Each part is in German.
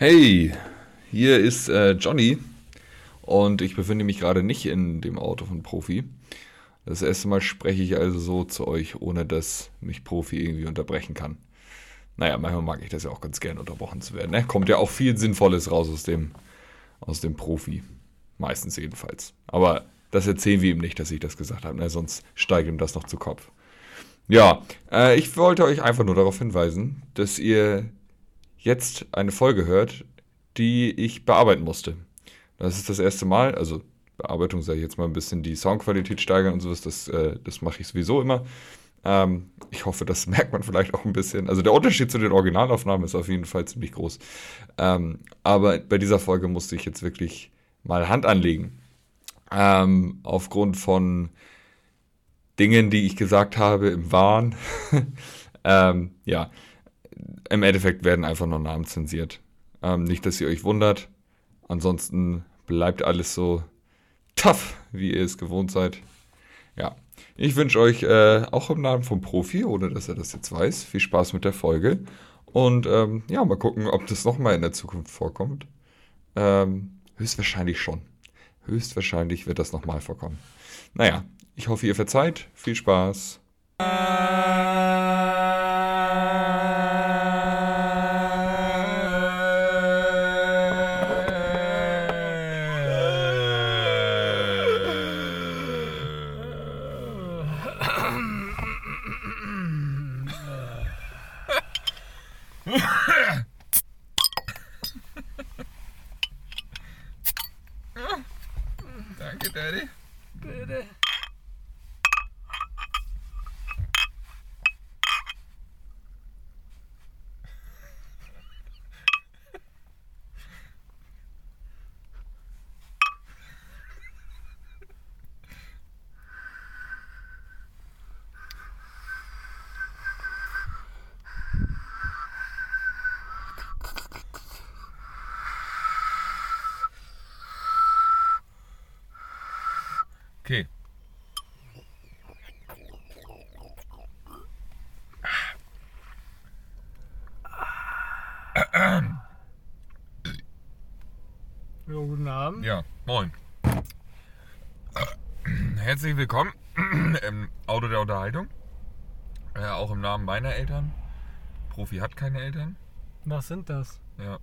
Hey, hier ist äh, Johnny und ich befinde mich gerade nicht in dem Auto von Profi. Das erste Mal spreche ich also so zu euch, ohne dass mich Profi irgendwie unterbrechen kann. Naja, manchmal mag ich das ja auch ganz gern unterbrochen zu werden. Ne? Kommt ja auch viel Sinnvolles raus aus dem, aus dem Profi. Meistens jedenfalls. Aber das erzählen wir ihm nicht, dass ich das gesagt habe, ne? sonst steigt ihm das noch zu Kopf. Ja, äh, ich wollte euch einfach nur darauf hinweisen, dass ihr jetzt eine Folge hört, die ich bearbeiten musste. Das ist das erste Mal, also Bearbeitung sage ich jetzt mal ein bisschen die Soundqualität steigern und sowas, das, äh, das mache ich sowieso immer. Ähm, ich hoffe, das merkt man vielleicht auch ein bisschen. Also der Unterschied zu den Originalaufnahmen ist auf jeden Fall ziemlich groß. Ähm, aber bei dieser Folge musste ich jetzt wirklich mal Hand anlegen. Ähm, aufgrund von Dingen, die ich gesagt habe im Wahn. ähm, ja, im Endeffekt werden einfach nur Namen zensiert. Ähm, nicht, dass ihr euch wundert. Ansonsten bleibt alles so tough, wie ihr es gewohnt seid. Ja, ich wünsche euch äh, auch im Namen vom Profi, ohne dass er das jetzt weiß, viel Spaß mit der Folge. Und ähm, ja, mal gucken, ob das nochmal in der Zukunft vorkommt. Ähm, höchstwahrscheinlich schon. Höchstwahrscheinlich wird das nochmal vorkommen. Naja, ich hoffe, ihr verzeiht. Viel Spaß. Danke, Daddy. Bitte. Okay. Ja, guten Abend. Ja, moin. Herzlich willkommen im Auto der Unterhaltung. Äh, auch im Namen meiner Eltern. Profi hat keine Eltern. Was sind das? Ja.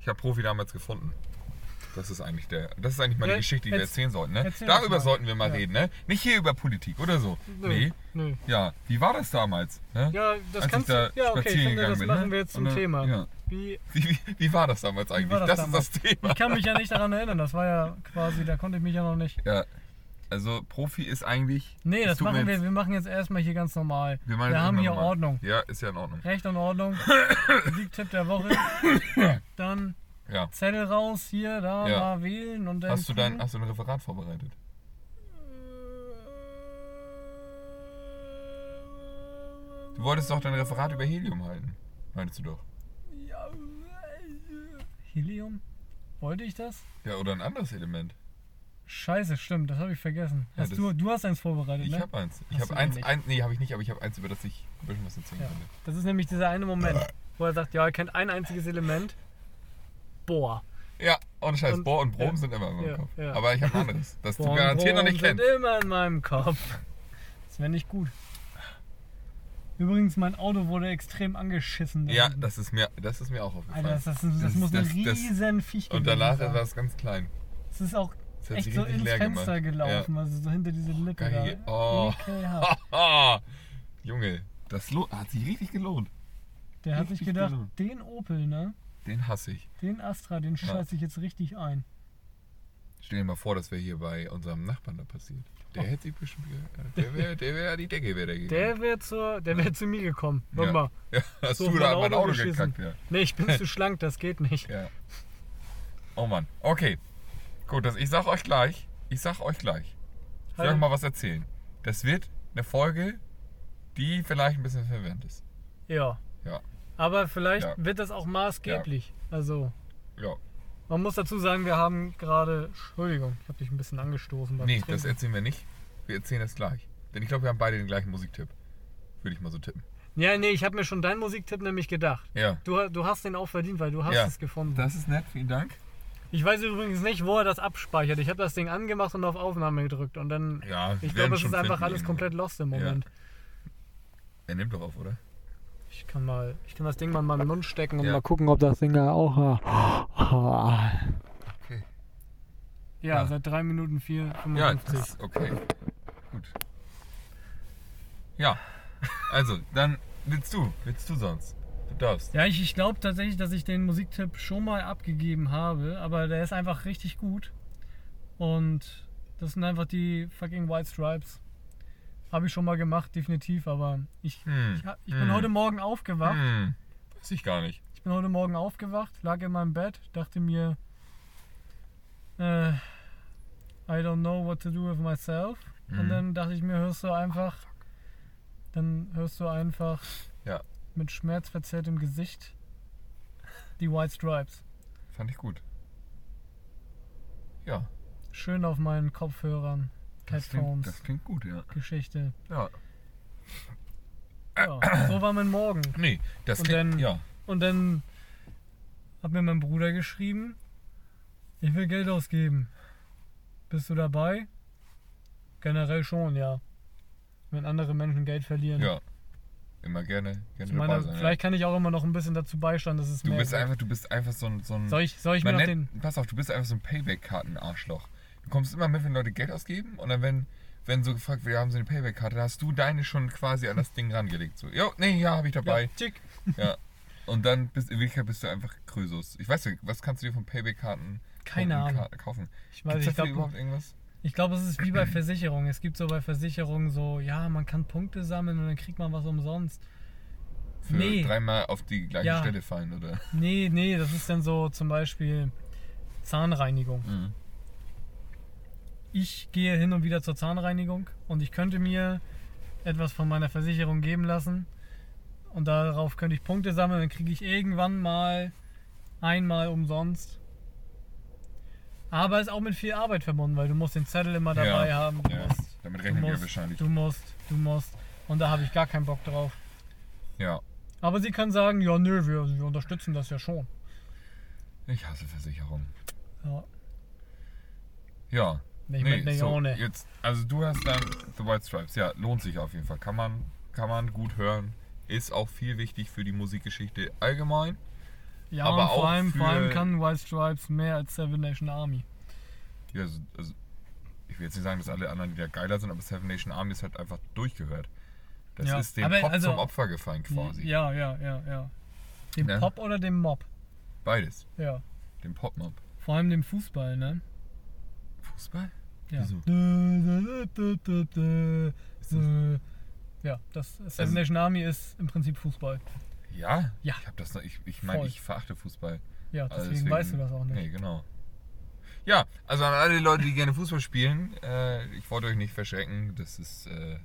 Ich habe Profi damals gefunden. Das ist eigentlich der. Das ist eigentlich mal die Ja, Geschichte, die wir erz- erzählen sollten, ne? das Darüber sollten wir mal Ja. reden, ne? Nicht hier über Politik oder so. Nö, Nee. Nö. Ja, wie war das damals? Ne? Ja, das Als kannst da du. Ja, okay, ich finde, das bin, machen ne? wir jetzt zum Und Thema. ja. Wie, Wie, wie, war das damals eigentlich? war das damals? ist das Thema. ich kann mich ja nicht daran erinnern, das war ja quasi, da konnte ich mich ja noch nicht. Ja. Also Profi ist eigentlich. Nee, das machen wir, wir machen jetzt erstmal hier ganz normal. Wir, wir haben hier normal. Ordnung. Ja, ist ja in Ordnung. Recht und Ordnung. Musiktipp der Woche. Dann Ja. Zettel raus, hier, da, Ja. mal wählen und dann. Hast du dein, hast du ein Referat vorbereitet? Du wolltest doch dein Referat über Helium halten. Meinst du doch. Ja, Helium? Wollte ich das? Ja, oder ein anderes Element. Scheiße, stimmt, das habe ich vergessen. Ja, Hast das- du, du hast eins vorbereitet, Ich ne? habe eins. Ich habe eins, nicht. ein, nee, habe ich nicht, aber ich habe eins, über das ich ein bisschen was erzählen Ja. könnte. Das ist nämlich dieser eine Moment, wo er sagt, ja, er kennt ein einziges Element. Boah. Ja, ohne Scheiß. Und- Bohr und Brom ja, sind immer in meinem ja, Kopf. ja. Aber ich habe ein anderes, das Boah du und garantiert noch nicht sind kennst. immer in meinem Kopf. Das wäre nicht gut. Übrigens, mein Auto wurde extrem angeschissen. Ja, das ist mir, das ist mir auch aufgefallen. Alter, das, das, das, Das- muss ein riesen Viech und gewesen danach sein. war es ganz klein. Es ist auch Das hat echt so richtig ins Fenster gemacht. gelaufen, also so hinter diese Lippe Geil. da. Oh. Junge, das hat sich richtig gelohnt. Der hat sich Richtig gedacht, gelohnt. den Opel, ne? Den hasse ich. Den Astra, den scheiße ich jetzt richtig ein. Stell dir mal vor, das wäre hier bei unserem Nachbarn da passiert. Der hätte sich bestimmt. Der wäre der wär, die Decke wäre der gegangen. Der wäre zur, der wär zu mir gekommen. Warte ja. mal. Ja, hast So, du da mein mein Auto Auto gekackt, ja. Nee, ich bin zu schlank, das geht nicht. ja. Oh Mann. Okay. Gut, das, ich sag euch gleich. Ich sag euch gleich. Ich will euch mal was erzählen. Das wird eine Folge, die vielleicht ein bisschen verwirrend ist. Ja. Ja. Aber vielleicht Ja. wird das auch maßgeblich. Also, Ja. man muss dazu sagen, wir haben gerade. Entschuldigung, ich habe dich ein bisschen angestoßen beim Nee, Trinken. das erzählen wir nicht. Wir erzählen das gleich. Denn ich glaube, wir haben beide den gleichen Musiktipp. Würde ich mal so tippen. Ja, nee, ich habe mir schon deinen Musiktipp nämlich gedacht. Ja. Du, du hast den auch verdient, weil du hast Ja. es gefunden. Das ist nett, vielen Dank. Ich weiß übrigens nicht, wo er das abspeichert. Ich habe das Ding angemacht und auf Aufnahme gedrückt und dann. Ja, ich glaube, es ist einfach alles irgendwo. komplett lost im Moment. Er nimmt doch auf, oder? Ich kann mal, ich kann das Ding mal in meinen Mund stecken und Ja. mal gucken, ob das Ding da auch. Okay. Ja, Ja. seit 3 Minuten 4, Ja, 55. das, okay. Gut. Ja. Also, dann willst du. Willst du sonst? Darfst. Ja, ich, ich glaube tatsächlich, dass ich den Musiktipp schon mal abgegeben habe, aber der ist einfach richtig gut. Und das sind einfach die fucking White Stripes. Habe ich schon mal gemacht, definitiv, aber ich, Hm. ich, ich bin Hm. heute Morgen aufgewacht. Hm. Weiß ich gar nicht. Ich bin heute Morgen aufgewacht, lag in meinem Bett, dachte mir, äh, I don't know what to do with myself. Und Mhm. dann dachte ich mir, hörst du einfach, dann hörst du einfach. Mit schmerzverzerrtem Gesicht die White Stripes. Fand ich gut. Ja. Schön auf meinen Kopfhörern, Das klingt, Headphones, das klingt gut, ja. Geschichte. Ja. Ja, so war mein Morgen. Nee, das Und klingt. dann- ja. Und dann hat mir mein Bruder geschrieben, ich will Geld ausgeben. Bist du dabei? Generell schon, ja. Wenn andere Menschen Geld verlieren. Ja. Immer gerne, gerne Ich meine, sein. vielleicht kann ich auch immer noch ein bisschen dazu beisteuern, dass es ja. Du mehr bist einfach, du bist einfach so ein. So ein Soll ich, soll ich mir noch den. nennt, pass auf, du bist einfach so ein Payback-Karten-Arschloch. Du kommst immer mit, wenn Leute Geld ausgeben und dann, wenn, wenn so gefragt wird, ja, haben sie eine Payback-Karte, hast du deine schon quasi an das Ding rangelegt. So, jo, nee, ja, habe ich dabei. Ja, tschick. Ja. Und dann bist in Wirklichkeit bist du einfach Krösus. Ich weiß nicht, was kannst du dir von Payback-Karten Keine Punkten Ahnung. kaufen? Ich weiß, Gibt's ich glaube, überhaupt irgendwas? Ich glaub, es ist wie bei Versicherungen. Es gibt so bei Versicherungen so, ja, man kann Punkte sammeln und dann kriegt man was umsonst. Für Nee. dreimal auf die gleiche Ja. Stelle fallen, oder? Nee, nee, das ist dann so zum Beispiel Zahnreinigung. Mhm. ich gehe hin und wieder zur Zahnreinigung und ich könnte mir etwas von meiner Versicherung geben lassen und darauf könnte ich Punkte sammeln, dann kriege ich irgendwann mal einmal umsonst. Aber ist auch mit viel Arbeit verbunden, weil du musst den Zettel immer dabei Ja, haben. Du ja. musst, Damit rechnen wir musst, wahrscheinlich. du musst, du musst. Und da habe ich gar keinen Bock drauf. Ja. Aber sie kann sagen, ja nö, wir, wir unterstützen das ja schon. Ich hasse Versicherungen. Ja, Ja. nicht mit nicht so, ohne. jetzt, also du hast dann The White Stripes. Ja, lohnt sich auf jeden Fall. Kann man, kann man gut hören. Ist auch viel wichtig für die Musikgeschichte allgemein. Ja, aber und vor auch allem, vor allem kann White Stripes mehr als Seven Nation Army. Ja, also, also, ich will jetzt nicht sagen, dass alle anderen wieder geiler sind, aber Seven Nation Army ist halt einfach durchgehört. Das Ja, ist dem Pop also- zum Opfer gefallen quasi. Ja, ja, ja, ja. Dem Ne? Pop oder dem Mob? Beides. Ja. Dem Pop-Mob. Vor allem dem Fußball, ne? Fußball? Ja. Wieso? Ja, das Seven Also- Nation Army ist im Prinzip Fußball. Ja? Ja. Ich hab das noch, ich, ich meine, Voll. ich verachte Fußball. Ja, Also deswegen, weißt du das auch nicht. Nee, genau. Ja, also an alle Leute, die gerne Fußball spielen, äh, ich wollte euch nicht verschrecken, das ist äh,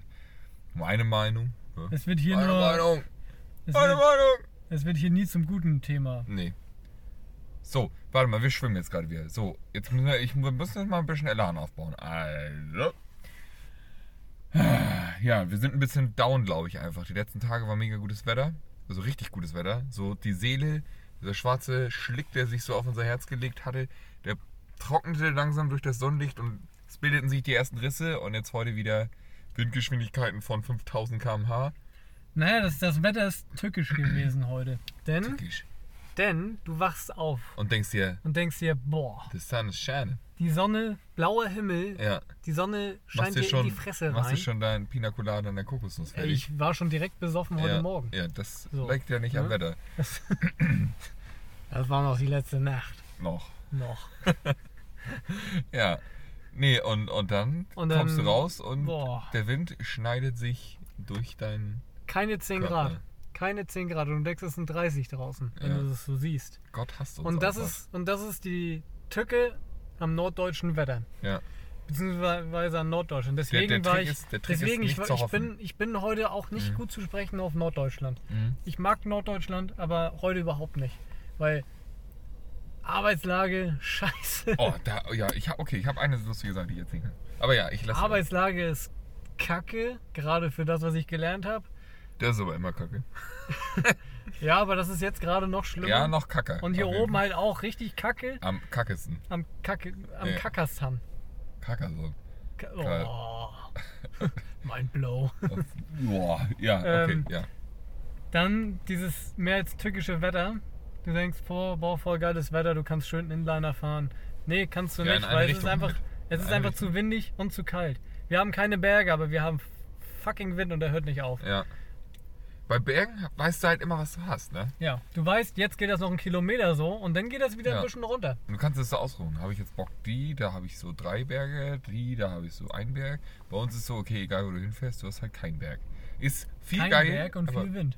meine Meinung. Ja. Es wird hier meine nur. Meinung! Es Meine wird, Meinung! es wird hier nie zum guten Thema. Nee. So, warte mal, wir schwimmen jetzt gerade wieder. So, jetzt müssen wir, ich, wir müssen jetzt mal ein bisschen Elan aufbauen. Also. Ja, wir sind ein bisschen down, glaube ich, einfach. Die letzten Tage war mega gutes Wetter. Also richtig gutes Wetter. So die Seele, dieser schwarze Schlick, der sich so auf unser Herz gelegt hatte, der trocknete langsam durch das Sonnenlicht und es bildeten sich die ersten Risse und jetzt heute wieder Windgeschwindigkeiten von 5000 km/h. Naja, das, das Wetter ist tückisch gewesen heute. Denn, Tückisch. denn du wachst auf Und denkst dir, und denkst dir, boah, the sun is shining. Die Sonne, blauer Himmel, Ja. die Sonne scheint Machst du dir schon, in die Fresse machst rein. du schon deinen Pina Colada an der Kokosnuss fertig? Ich war schon direkt besoffen heute ja, Morgen. Ja, das So. liegt ja nicht am Ja. Wetter. Das war noch die letzte Nacht. Noch. Noch. Ja. Nee, und, und dann Und dann- kommst du raus und boah. der Wind schneidet sich durch dein. Keine 10 Körper. Grad. Keine 10 Grad. Und du denkst, es sind 30 draußen, wenn Ja. du das so siehst. Gott hasst uns. Und das, ist, und das ist die Tücke am norddeutschen Wetter. Ja. Beziehungsweise an Norddeutschland. Deswegen der war Trick ich. ist- der deswegen, ich, war- ich, bin, ich bin heute auch nicht Mhm. gut zu sprechen auf Norddeutschland. Mhm. Ich mag Norddeutschland, aber heute überhaupt nicht. Weil Arbeitslage, scheiße. Oh, da, ja, ich hab, okay, ich habe eine lustige Sache, die ich jetzt nicht. Aber ja, ich lasse. Arbeitslage ist kacke, gerade für das, was ich gelernt habe. Der ist aber immer kacke. Ja, aber das ist jetzt gerade noch schlimmer. Ja, noch kacke. Und hier oben halt auch richtig kacke Am kackesten. am Kacke, am Ja. Kakastan. Kackerson. Ka-. Oh. Mind blow. Boah, ja, okay, Ähm, ja. Dann dieses mehr als tückische Wetter. Du denkst, boah, boah, voll geiles Wetter, du kannst schön Inliner fahren. Nee, kannst du Ja, nicht, weil es ist Richtung einfach, es ist einfach Richtung. zu windig und zu kalt. Wir haben keine Berge, aber wir haben fucking Wind und der hört nicht auf. Ja. Bei Bergen weißt du halt immer, was du hast, ne? Ja, du weißt, jetzt geht das noch einen Kilometer so und dann geht das wieder Ja. ein bisschen runter. Und du kannst es so ausruhen. Habe ich jetzt Bock, die, da habe ich so drei Berge, die, da habe ich so einen Berg. Bei uns ist so, okay, egal wo du hinfährst, du hast halt keinen Berg. Ist viel Kein geil. Berg und viel Wind.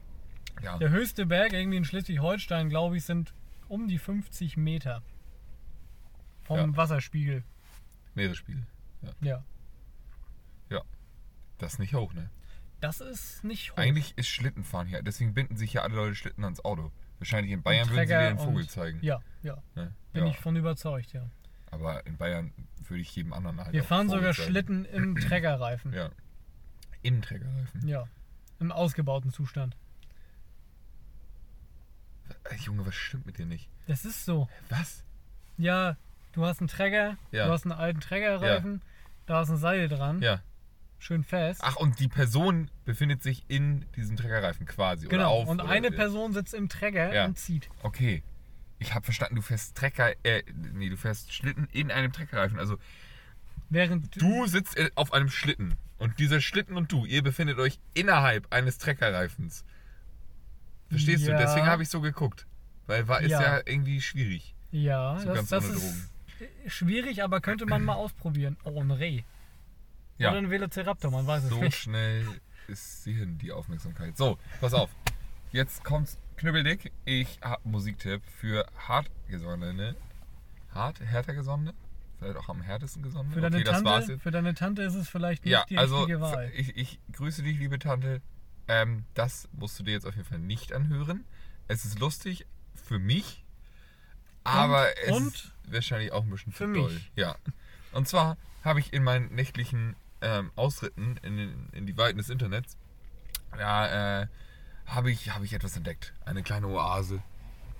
Ja, Der höchste Berg irgendwie in Schleswig-Holstein, glaube ich, sind um die 50 Meter vom Ja. Wasserspiegel. Meeresspiegel. Ja. Das ist nicht hoch, ne? Das ist nicht hoch. Eigentlich ist Schlittenfahren hier. Deswegen binden sich ja alle Leute Schlitten ans Auto. Wahrscheinlich in Bayern würden sie dir den Vogel zeigen. Ja, ja. Ne? Bin ja. ich von überzeugt, ja. Aber in Bayern würde ich jedem anderen halt. Wir fahren Vogel sogar zeigen. Schlitten im Trägerreifen. Ja. Im Trägerreifen. Ja. Im ausgebauten Zustand. Ey, Junge, was stimmt mit dir nicht? Das ist so. Was? Ja, du hast einen Träger, Ja. du hast einen alten Trägerreifen, da ist ein Seil dran, Ja. Schön fest. Ach, und die Person befindet sich in diesem Trägerreifen quasi. Oder genau. auf, und oder- eine Person sitzt im Träger Ja. und zieht. Okay. Ich habe verstanden, du fährst Trecker, äh, nee, du fährst Schlitten in einem Treckerreifen. Also Während du sitzt äh, auf einem Schlitten und dieser Schlitten und du, ihr befindet euch innerhalb eines Treckerreifens. Verstehst Ja. du? Deswegen habe ich so geguckt. Weil war ist ja, Ja. irgendwie schwierig. Ja, So das, ganz das ohne ist schwierig, aber könnte man mal ausprobieren. Oh, ein Reh. Ja. Oder ein Velociraptor, man weiß es So nicht. schnell ist sie hin, die Aufmerksamkeit. So, pass auf. Jetzt kommt's knüppeldick. Ich habe einen Musiktipp für hartgesonnene. Hart, härter gesonnene? Vielleicht auch am härtesten gesonnene? Für deine, okay, Tante, für deine Tante ist es vielleicht nicht Ja, die also richtige Wahl. ich, ich grüße dich, liebe Tante. Ähm, das musst du dir jetzt auf jeden Fall nicht anhören. Es ist lustig für mich, aber es und ist wahrscheinlich auch ein bisschen für zu doll. mich. Ja. Und zwar habe ich in meinen nächtlichen ähm, Ausritten in, in die Weiten des Internets, ja, äh, habe ich, habe ich etwas entdeckt. Eine kleine Oase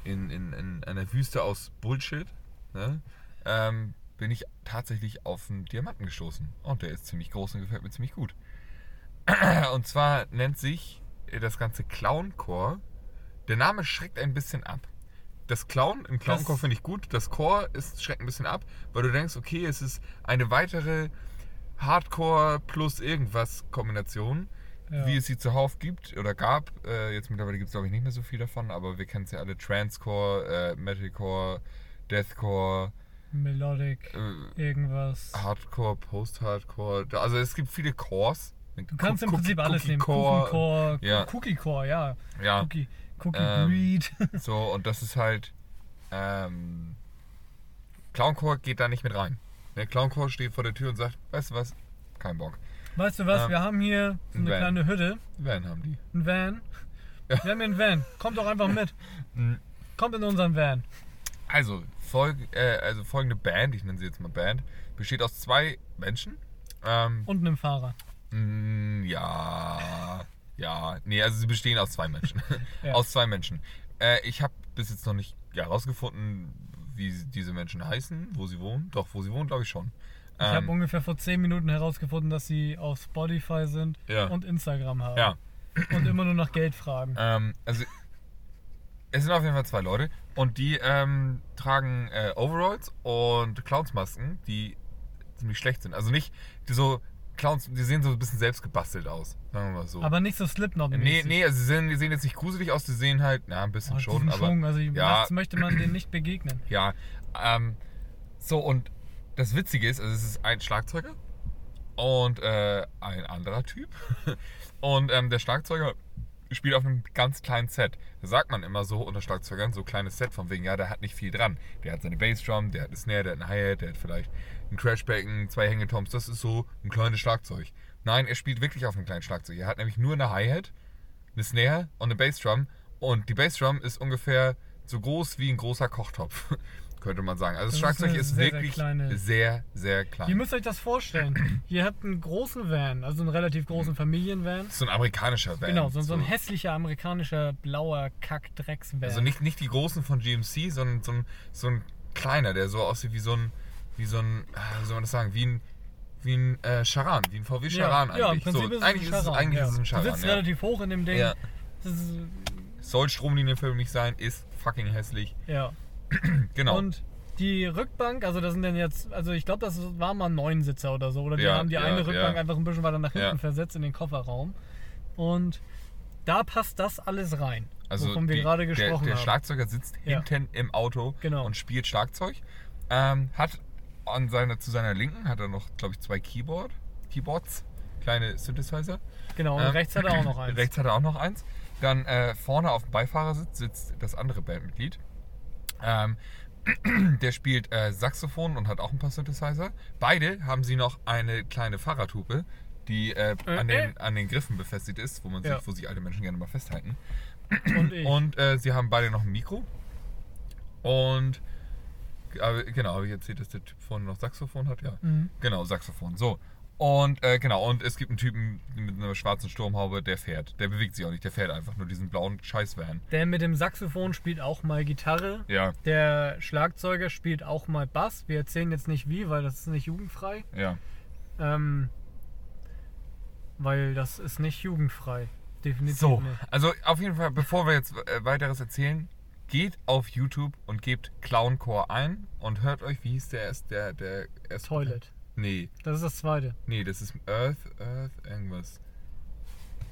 in, in, in einer Wüste aus Bullshit. Ne? Ähm, bin ich tatsächlich auf einen Diamanten gestoßen. Und der ist ziemlich groß und gefällt mir ziemlich gut. Und zwar nennt sich das ganze Clowncore. Der Name schreckt ein bisschen ab. Das Clown im Clowncore finde ich gut. Das Core ist, schreckt ein bisschen ab, weil du denkst, okay, es ist eine weitere Hardcore plus irgendwas Kombination, Ja. wie es sie zuhauf gibt oder gab. Äh, jetzt mittlerweile gibt es glaube ich nicht mehr so viel davon, aber wir kennen es ja alle: Transcore, äh, Metalcore, Deathcore, Melodic, äh, irgendwas. Hardcore, Post-Hardcore. Also es gibt viele Cores. Du kannst im Prinzip alles nehmen. Core. Kuchencore, Ja. Cookie Core, ja. Ja, Cookie, Cookie Ähm, Breed. so und das ist halt. Ähm, Clowncore geht da nicht mit rein. Der Clowncore steht vor der Tür und sagt: Weißt du was? Kein Bock. Weißt du was, ähm, wir haben hier so ein eine Van. kleine Hütte, Van haben die. ein Van. Wir haben hier einen Van. Kommt doch einfach mit. Mhm. Kommt in unseren Van. Also, folg, äh, also folgende Band, ich nenne sie jetzt mal Band, besteht aus zwei Menschen. Ähm, Und einem Fahrer. Mm, Ja, ja. Nee, also sie bestehen aus zwei Menschen. Ja. Aus zwei Menschen. Äh, ich habe bis jetzt noch nicht herausgefunden, wie diese Menschen heißen, wo sie wohnen. Doch, wo sie wohnen, glaube ich schon. Ich habe Ähm, ungefähr vor 10 Minuten herausgefunden, dass sie auf Spotify sind Ja. und Instagram haben. ja, Und immer nur nach Geld fragen. ähm, also es sind auf jeden Fall zwei Leute und die ähm, tragen äh, Overalls und Clownsmasken, die ziemlich schlecht sind. Also nicht die so Clowns, die sehen so ein bisschen selbst gebastelt aus, sagen wir mal so. Aber nicht so slipknot nee, nee, also sie sehen, die sehen jetzt nicht gruselig aus, die sehen halt, na, ein bisschen oh, schon, aber Schwung. Also ja. nachts möchte man denen nicht begegnen. Ja, ähm, so und das Witzige ist, also es ist ein Schlagzeuger und äh, ein anderer Typ. Und ähm, der Schlagzeuger spielt auf einem ganz kleinen Set. Da sagt man immer so unter Schlagzeugern, so kleines Set von wegen, ja, der hat nicht viel dran. Der hat seine Bassdrum, der hat eine Snare, der hat eine Hi-Hat, der hat vielleicht ein Crashbecken, zwei Hängetoms. Das ist so ein kleines Schlagzeug. Nein, er spielt wirklich auf einem kleinen Schlagzeug. Er hat nämlich nur eine Hi-Hat, eine Snare und eine Bassdrum. Und die Bassdrum ist ungefähr so groß wie ein großer Kochtopf. könnte man sagen. Also das, Das ist Schlagzeug eine ist, sehr, sehr wirklich kleine- sehr, sehr klein. Ihr müsst euch das vorstellen. Ihr habt einen großen Van, also einen relativ großen Familienvan. so ein amerikanischer Van. Genau, so, so ein hässlicher amerikanischer blauer Kack-Drecks-Van. Also nicht, nicht die großen von GMC, sondern so ein, so ein kleiner, der so aussieht wie so ein, wie so ein, ah, wie soll man das sagen, wie ein, wie ein äh, Charan, wie ein VW Charan ja, ja, im eigentlich. Prinzip so, ist es eigentlich ein ist es, Charan. eigentlich ja. ist es ein Du Charan. sitzt Ja. relativ hoch in dem Ding. Ja. Ist, Soll Stromlinienfilm nicht sein, ist fucking hässlich. ja. Genau. Und die Rückbank, also das sind dann jetzt, also ich glaube, das war mal ein Neunsitzer oder so. Oder die Ja, haben die ja, eine Rückbank ja. einfach ein bisschen weiter nach hinten versetzt in den Kofferraum. Und da passt das alles rein, also wovon wir die- gerade der, gesprochen der haben. Schlagzeuger sitzt hinten im Auto Genau. und spielt Schlagzeug. Ähm, hat an seiner, zu seiner Linken hat er noch, glaube ich, zwei Keyboard, Keyboards, kleine Synthesizer. Genau, und Ähm, rechts hat er auch noch eins. Rechts hat er auch noch eins. Dann äh, vorne auf dem Beifahrersitz sitzt das andere Bandmitglied. Ähm, der spielt äh, Saxophon und hat auch ein paar Synthesizer. Beide haben sie noch eine kleine Fahrradhupe, die äh, Äh, an, den, äh. an den Griffen befestigt ist, wo, man Ja. sich, wo sich alte Menschen gerne mal festhalten. Und. Und äh, sie haben beide noch ein Mikro. Und aber, genau, habe ich erzählt, dass der Typ vorne noch Saxophon hat? Ja. Mhm. Genau, Saxophon. So. Und äh, genau, und es gibt einen Typen mit einer schwarzen Sturmhaube, der fährt. Der bewegt sich auch nicht, der fährt einfach nur diesen blauen Scheißvan. Der mit dem Saxophon spielt auch mal Gitarre. Ja, Der Schlagzeuger spielt auch mal Bass. Wir erzählen jetzt nicht wie, weil das ist nicht jugendfrei. ja. Ähm, weil das ist nicht jugendfrei. Definitiv So, nicht. also auf jeden Fall, bevor wir jetzt äh, weiteres erzählen, geht auf YouTube und gebt Clowncore ein und hört euch, wie hieß der erst, der, der erst. Toilet. Nee, Das ist das zweite. nee, das ist Earth, Earth, irgendwas.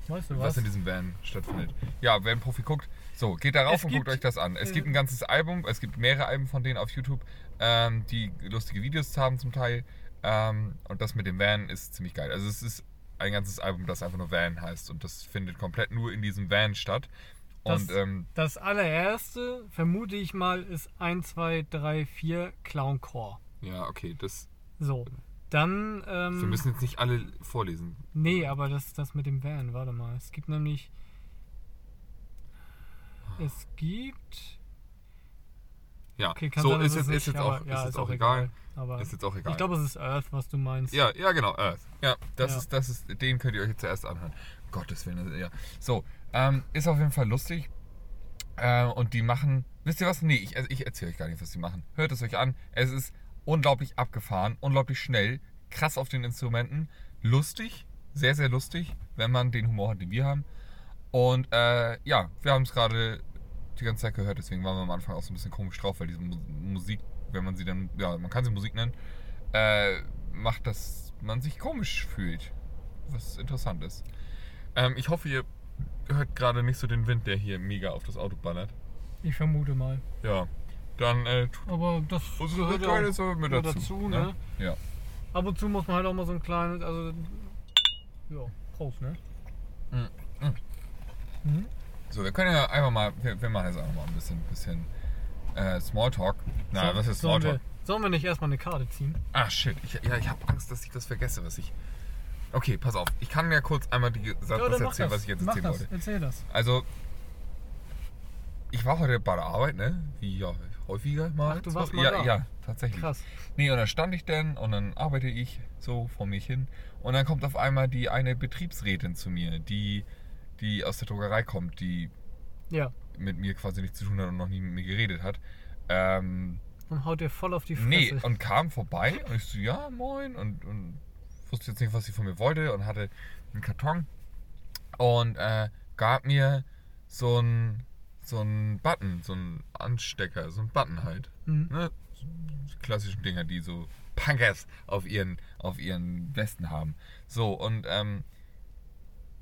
Weißt du was was? in diesem Van stattfindet. Ja, wer ein Profi guckt, so, geht darauf Es und gibt, guckt euch das an. Es äh, gibt ein ganzes Album, es gibt mehrere Alben von denen auf YouTube, ähm, die lustige Videos haben zum Teil. Ähm, und das mit dem Van ist ziemlich geil. Also es ist ein ganzes Album, das einfach nur Van heißt und das findet komplett nur in diesem Van statt. Das, Und ähm, das allererste, vermute ich mal, ist 1, 2, 3, 4 Clowncore. ja, okay, das. So. Dann. Ähm, Wir müssen jetzt nicht alle vorlesen. Nee, aber das das mit dem Van, warte mal. Es gibt nämlich. Es gibt. Ja, Okay, kann so sein, ist jetzt, es ist jetzt auch, ja, ist jetzt auch egal. Aber Ist jetzt auch egal. ich glaube, es ist Earth, was du meinst. Ja, ja, genau, Earth. Ja, das Ja. ist, das ist, den könnt ihr euch jetzt zuerst anhören. Gottes Willen, das- ja. So, ähm, ist auf jeden Fall lustig. Äh, und die machen, wisst ihr was? Nee, ich, also ich erzähle euch gar nicht, was die machen. Hört es euch an. Es ist unglaublich abgefahren, unglaublich schnell, krass auf den Instrumenten, lustig, sehr, sehr lustig, wenn man den Humor hat, den wir haben. Und äh, ja, wir haben es gerade die ganze Zeit gehört, deswegen waren wir am Anfang auch so ein bisschen komisch drauf, weil diese Mu- Musik, wenn man sie dann, ja, man kann sie Musik nennen, äh, macht, dass man sich komisch fühlt. Was interessant ist. Ähm, ich hoffe, ihr hört gerade nicht so den Wind, der hier mega auf das Auto ballert. Ich vermute mal. Ja, dann äh, Aber das unsere gehört ja auch so mit dazu. dazu, ne? ne? Ja. Ab und zu muss man halt auch mal so ein kleines, also. Ja, Prost, ne? Mm, mm. Mhm. So, wir können ja einfach mal, wir, wir machen jetzt einfach mal ein bisschen, bisschen äh, Smalltalk. Na, So- was ist sollen Smalltalk? wir, sollen wir nicht erstmal eine Karte ziehen? Ah, shit. Ich, ja, ich habe Angst, dass ich das vergesse, was ich. Okay, pass auf. Ich kann ja kurz einmal die, das Ja, erzählen, was ich jetzt Mach erzählen das. wollte. Erzähl das. Also, ich war heute bei der Arbeit, ne? Wie ja häufiger mal. Ach, du warst mal ja, da. ja, tatsächlich. Krass. Nee, und dann stand ich dann und dann arbeite ich so vor mich hin. Und dann kommt auf einmal die eine Betriebsrätin zu mir, die, die aus der Druckerei kommt, die Ja. mit mir quasi nichts zu tun hat und noch nie mit mir geredet hat. Ähm, Und haut dir voll auf die Fresse. Nee, und kam vorbei und ich so, ja, moin. Und, und wusste jetzt nicht, was sie von mir wollte und hatte einen Karton und äh, gab mir so einen so einen Button, so einen Anstecker, so einen Button halt. Mhm. Ne? Die klassischen Dinger, die so Punkers auf ihren, auf ihren Westen haben. So, und ähm,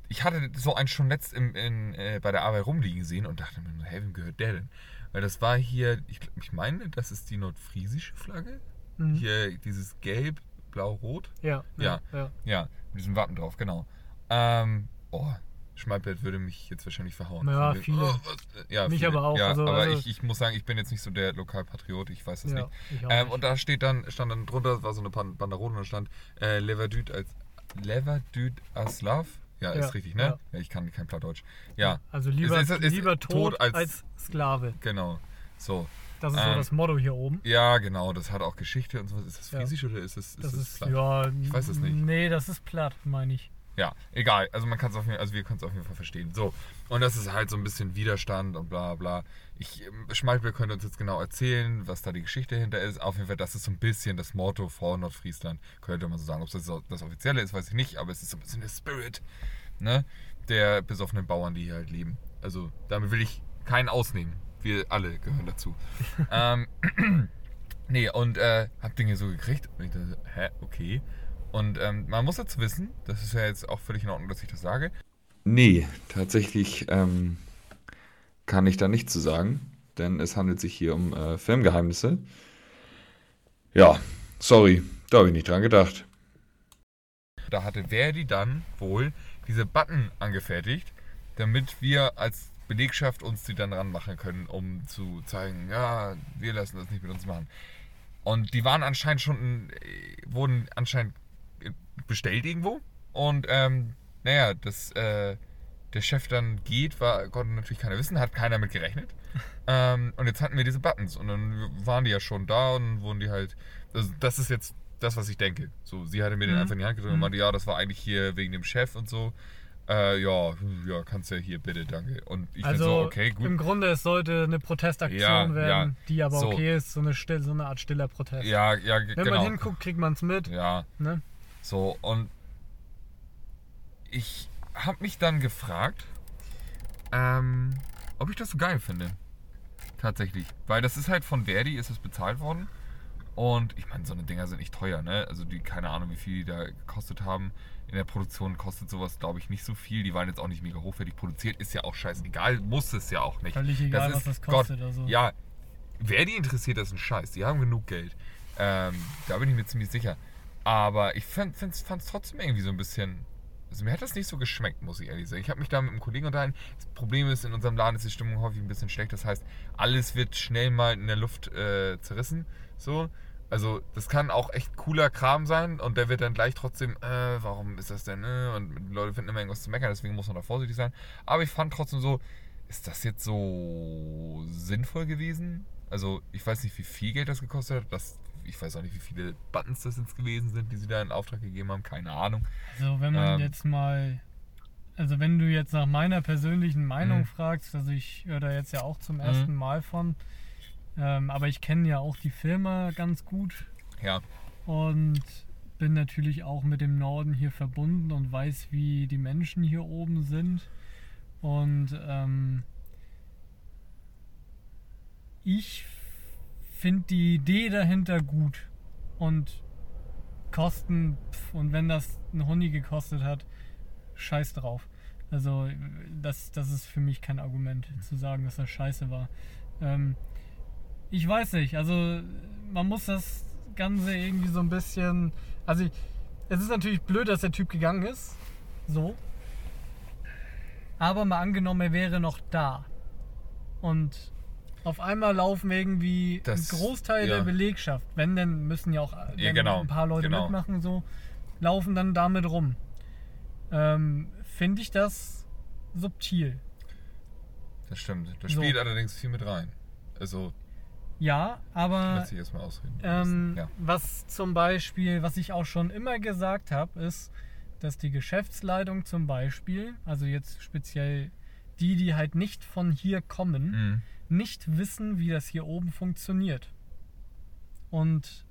ich hatte so einen schon letzt im, in, äh, bei der Arbeit rumliegen sehen und dachte mir, hey, wem gehört der denn? Weil das war hier, ich, ich meine, das ist die nordfriesische Flagge. Mhm. Hier dieses Gelb, Blau, Rot. Ja, ja, ja. Ja, mit diesem Wappen drauf, genau. Ähm, oh, Schmalbert würde mich jetzt wahrscheinlich verhauen. Ja, viele. Oh, was- ja, Mich viele. aber auch, Ja, also- aber also- ich, ich muss sagen, ich bin jetzt nicht so der Lokalpatriot, ich weiß das ja nicht. Ähm, nicht. und da steht dann, stand dann drunter, war so eine Ban- Banderole und da stand äh, Leverdüd als Leverdüd Aslav. Ja, Ja, ist richtig, ne? ja. Ich kann kein Plattdeutsch. Ja, also lieber, Ist- ist- ist- lieber tot, als- als, Sklave. genau. So. Das ist so Ähm, das Motto hier oben. Ja, genau, das hat auch Geschichte und sowas. Ist das. Friesisch oder ist es ist Das es ist, platt? ja. Ich weiß es nicht. Nee, das ist platt, meine ich. Ja, egal. Also man kann es auf jeden also wir können es auf jeden Fall verstehen. So. Und das ist halt so ein bisschen Widerstand und bla bla. Ich, ähm, Schmalzbier könnte uns jetzt genau erzählen, was da die Geschichte hinter ist. Auf jeden Fall, das ist so ein bisschen das Motto vor Nordfriesland, könnte man so sagen. Ob das das Offizielle ist, weiß ich nicht, aber es ist so ein bisschen der Spirit, ne? Der besoffenen Bauern, die hier halt leben. Also damit will ich keinen ausnehmen. Wir alle gehören dazu. ähm, nee, und äh, hab Dinge so gekriegt. Und ich dachte, hä, okay. Und ähm, man muss dazu wissen, das ist ja jetzt auch völlig in Ordnung, dass ich das sage. Nee, tatsächlich ähm, kann ich da nichts zu sagen, denn es handelt sich hier um äh, Filmgeheimnisse. Ja, sorry, da habe ich nicht dran gedacht. Da hatte Verdi dann wohl diese Button angefertigt, damit wir als Belegschaft uns die dann ranmachen können, um zu zeigen, ja, wir lassen das nicht mit uns machen. Und die waren anscheinend schon, äh, wurden anscheinend bestellt irgendwo. Und ähm, naja, dass äh, der Chef dann geht, war, konnte natürlich keiner wissen, hat keiner mit gerechnet. ähm, und jetzt hatten wir diese Buttons und dann waren die ja schon da und wurden die halt. Also das ist jetzt das, was ich denke. So, sie hatte mir den Mhm. einfach in die Hand gedrückt und Mhm. meinte, ja, das war eigentlich hier wegen dem Chef und so. Äh, ja, ja, kannst ja hier bitte, danke. Und ich bin Also so, okay, gut. im Grunde, es sollte eine Protestaktion Ja, werden, ja. die aber So. okay ist, so eine, still, so eine Art stiller Protest. Ja, ja, Wenn genau. man hinguckt, kriegt man es mit. Ja, Ne? So und ich habe mich dann gefragt, ähm, ob ich das so geil finde. Tatsächlich. Weil das ist halt von Verdi, ist es bezahlt worden. Und ich meine, so eine Dinger sind nicht teuer, ne? Also die, keine Ahnung, wie viel die da gekostet haben. In der Produktion kostet sowas, glaube ich, nicht so viel. Die waren jetzt auch nicht mega hochwertig produziert. Ist ja auch scheißegal, muss es ja auch nicht. Völlig egal, was das kostet. also. Ja, Verdi interessiert das ein Scheiß. Die haben genug Geld. Ähm, da bin ich mir ziemlich sicher. Aber ich fand es trotzdem irgendwie so ein bisschen. Also mir hat das nicht so geschmeckt, muss ich ehrlich sagen. Ich habe mich da mit einem Kollegen unterhalten. Das Problem ist, in unserem Laden ist die Stimmung häufig ein bisschen schlecht. Das heißt, alles wird schnell mal in der Luft äh, zerrissen. So. Also das kann auch echt cooler Kram sein und der wird dann gleich trotzdem, äh, warum ist das denn? Äh? Und Leute finden immer irgendwas zu meckern, deswegen muss man da vorsichtig sein. Aber ich fand trotzdem so, ist das jetzt so sinnvoll gewesen? Also ich weiß nicht, wie viel Geld das gekostet hat. Das, ich weiß auch nicht, wie viele Buttons das jetzt gewesen sind, die sie da in Auftrag gegeben haben. Keine Ahnung. Also wenn man Ähm. jetzt mal, also wenn du jetzt nach meiner persönlichen Meinung Mhm. fragst, also ich höre da jetzt ja auch zum ersten Mal von, ähm, aber ich kenne ja auch die Firma ganz gut Ja, und bin natürlich auch mit dem Norden hier verbunden und weiß, wie die Menschen hier oben sind. Und ähm, ich finde die Idee dahinter gut. Und Kosten, pf, und wenn das ein Huni gekostet hat, scheiß drauf. Also das, das ist für mich kein Argument zu sagen, dass das scheiße war. Ähm, ich weiß nicht, also man muss das Ganze irgendwie so ein bisschen. Also ich, es ist natürlich blöd, dass der Typ gegangen ist. So. Aber mal angenommen, er wäre noch da. Und auf einmal laufen irgendwie Das- ein Großteil ja. der Belegschaft, wenn denn müssen ja auch Ja, genau, ein paar Leute genau. mitmachen, so, laufen dann damit rum. Ähm, Finde ich das subtil. das stimmt. Das So. spielt allerdings viel mit rein. Also, Ja, aber ich erstmal ausreden. Ähm, ja. Was zum Beispiel, was ich auch schon immer gesagt habe, ist, dass die Geschäftsleitung zum Beispiel, also jetzt speziell die, die halt nicht von hier kommen, Mhm. Nicht wissen, wie das hier oben funktioniert. Und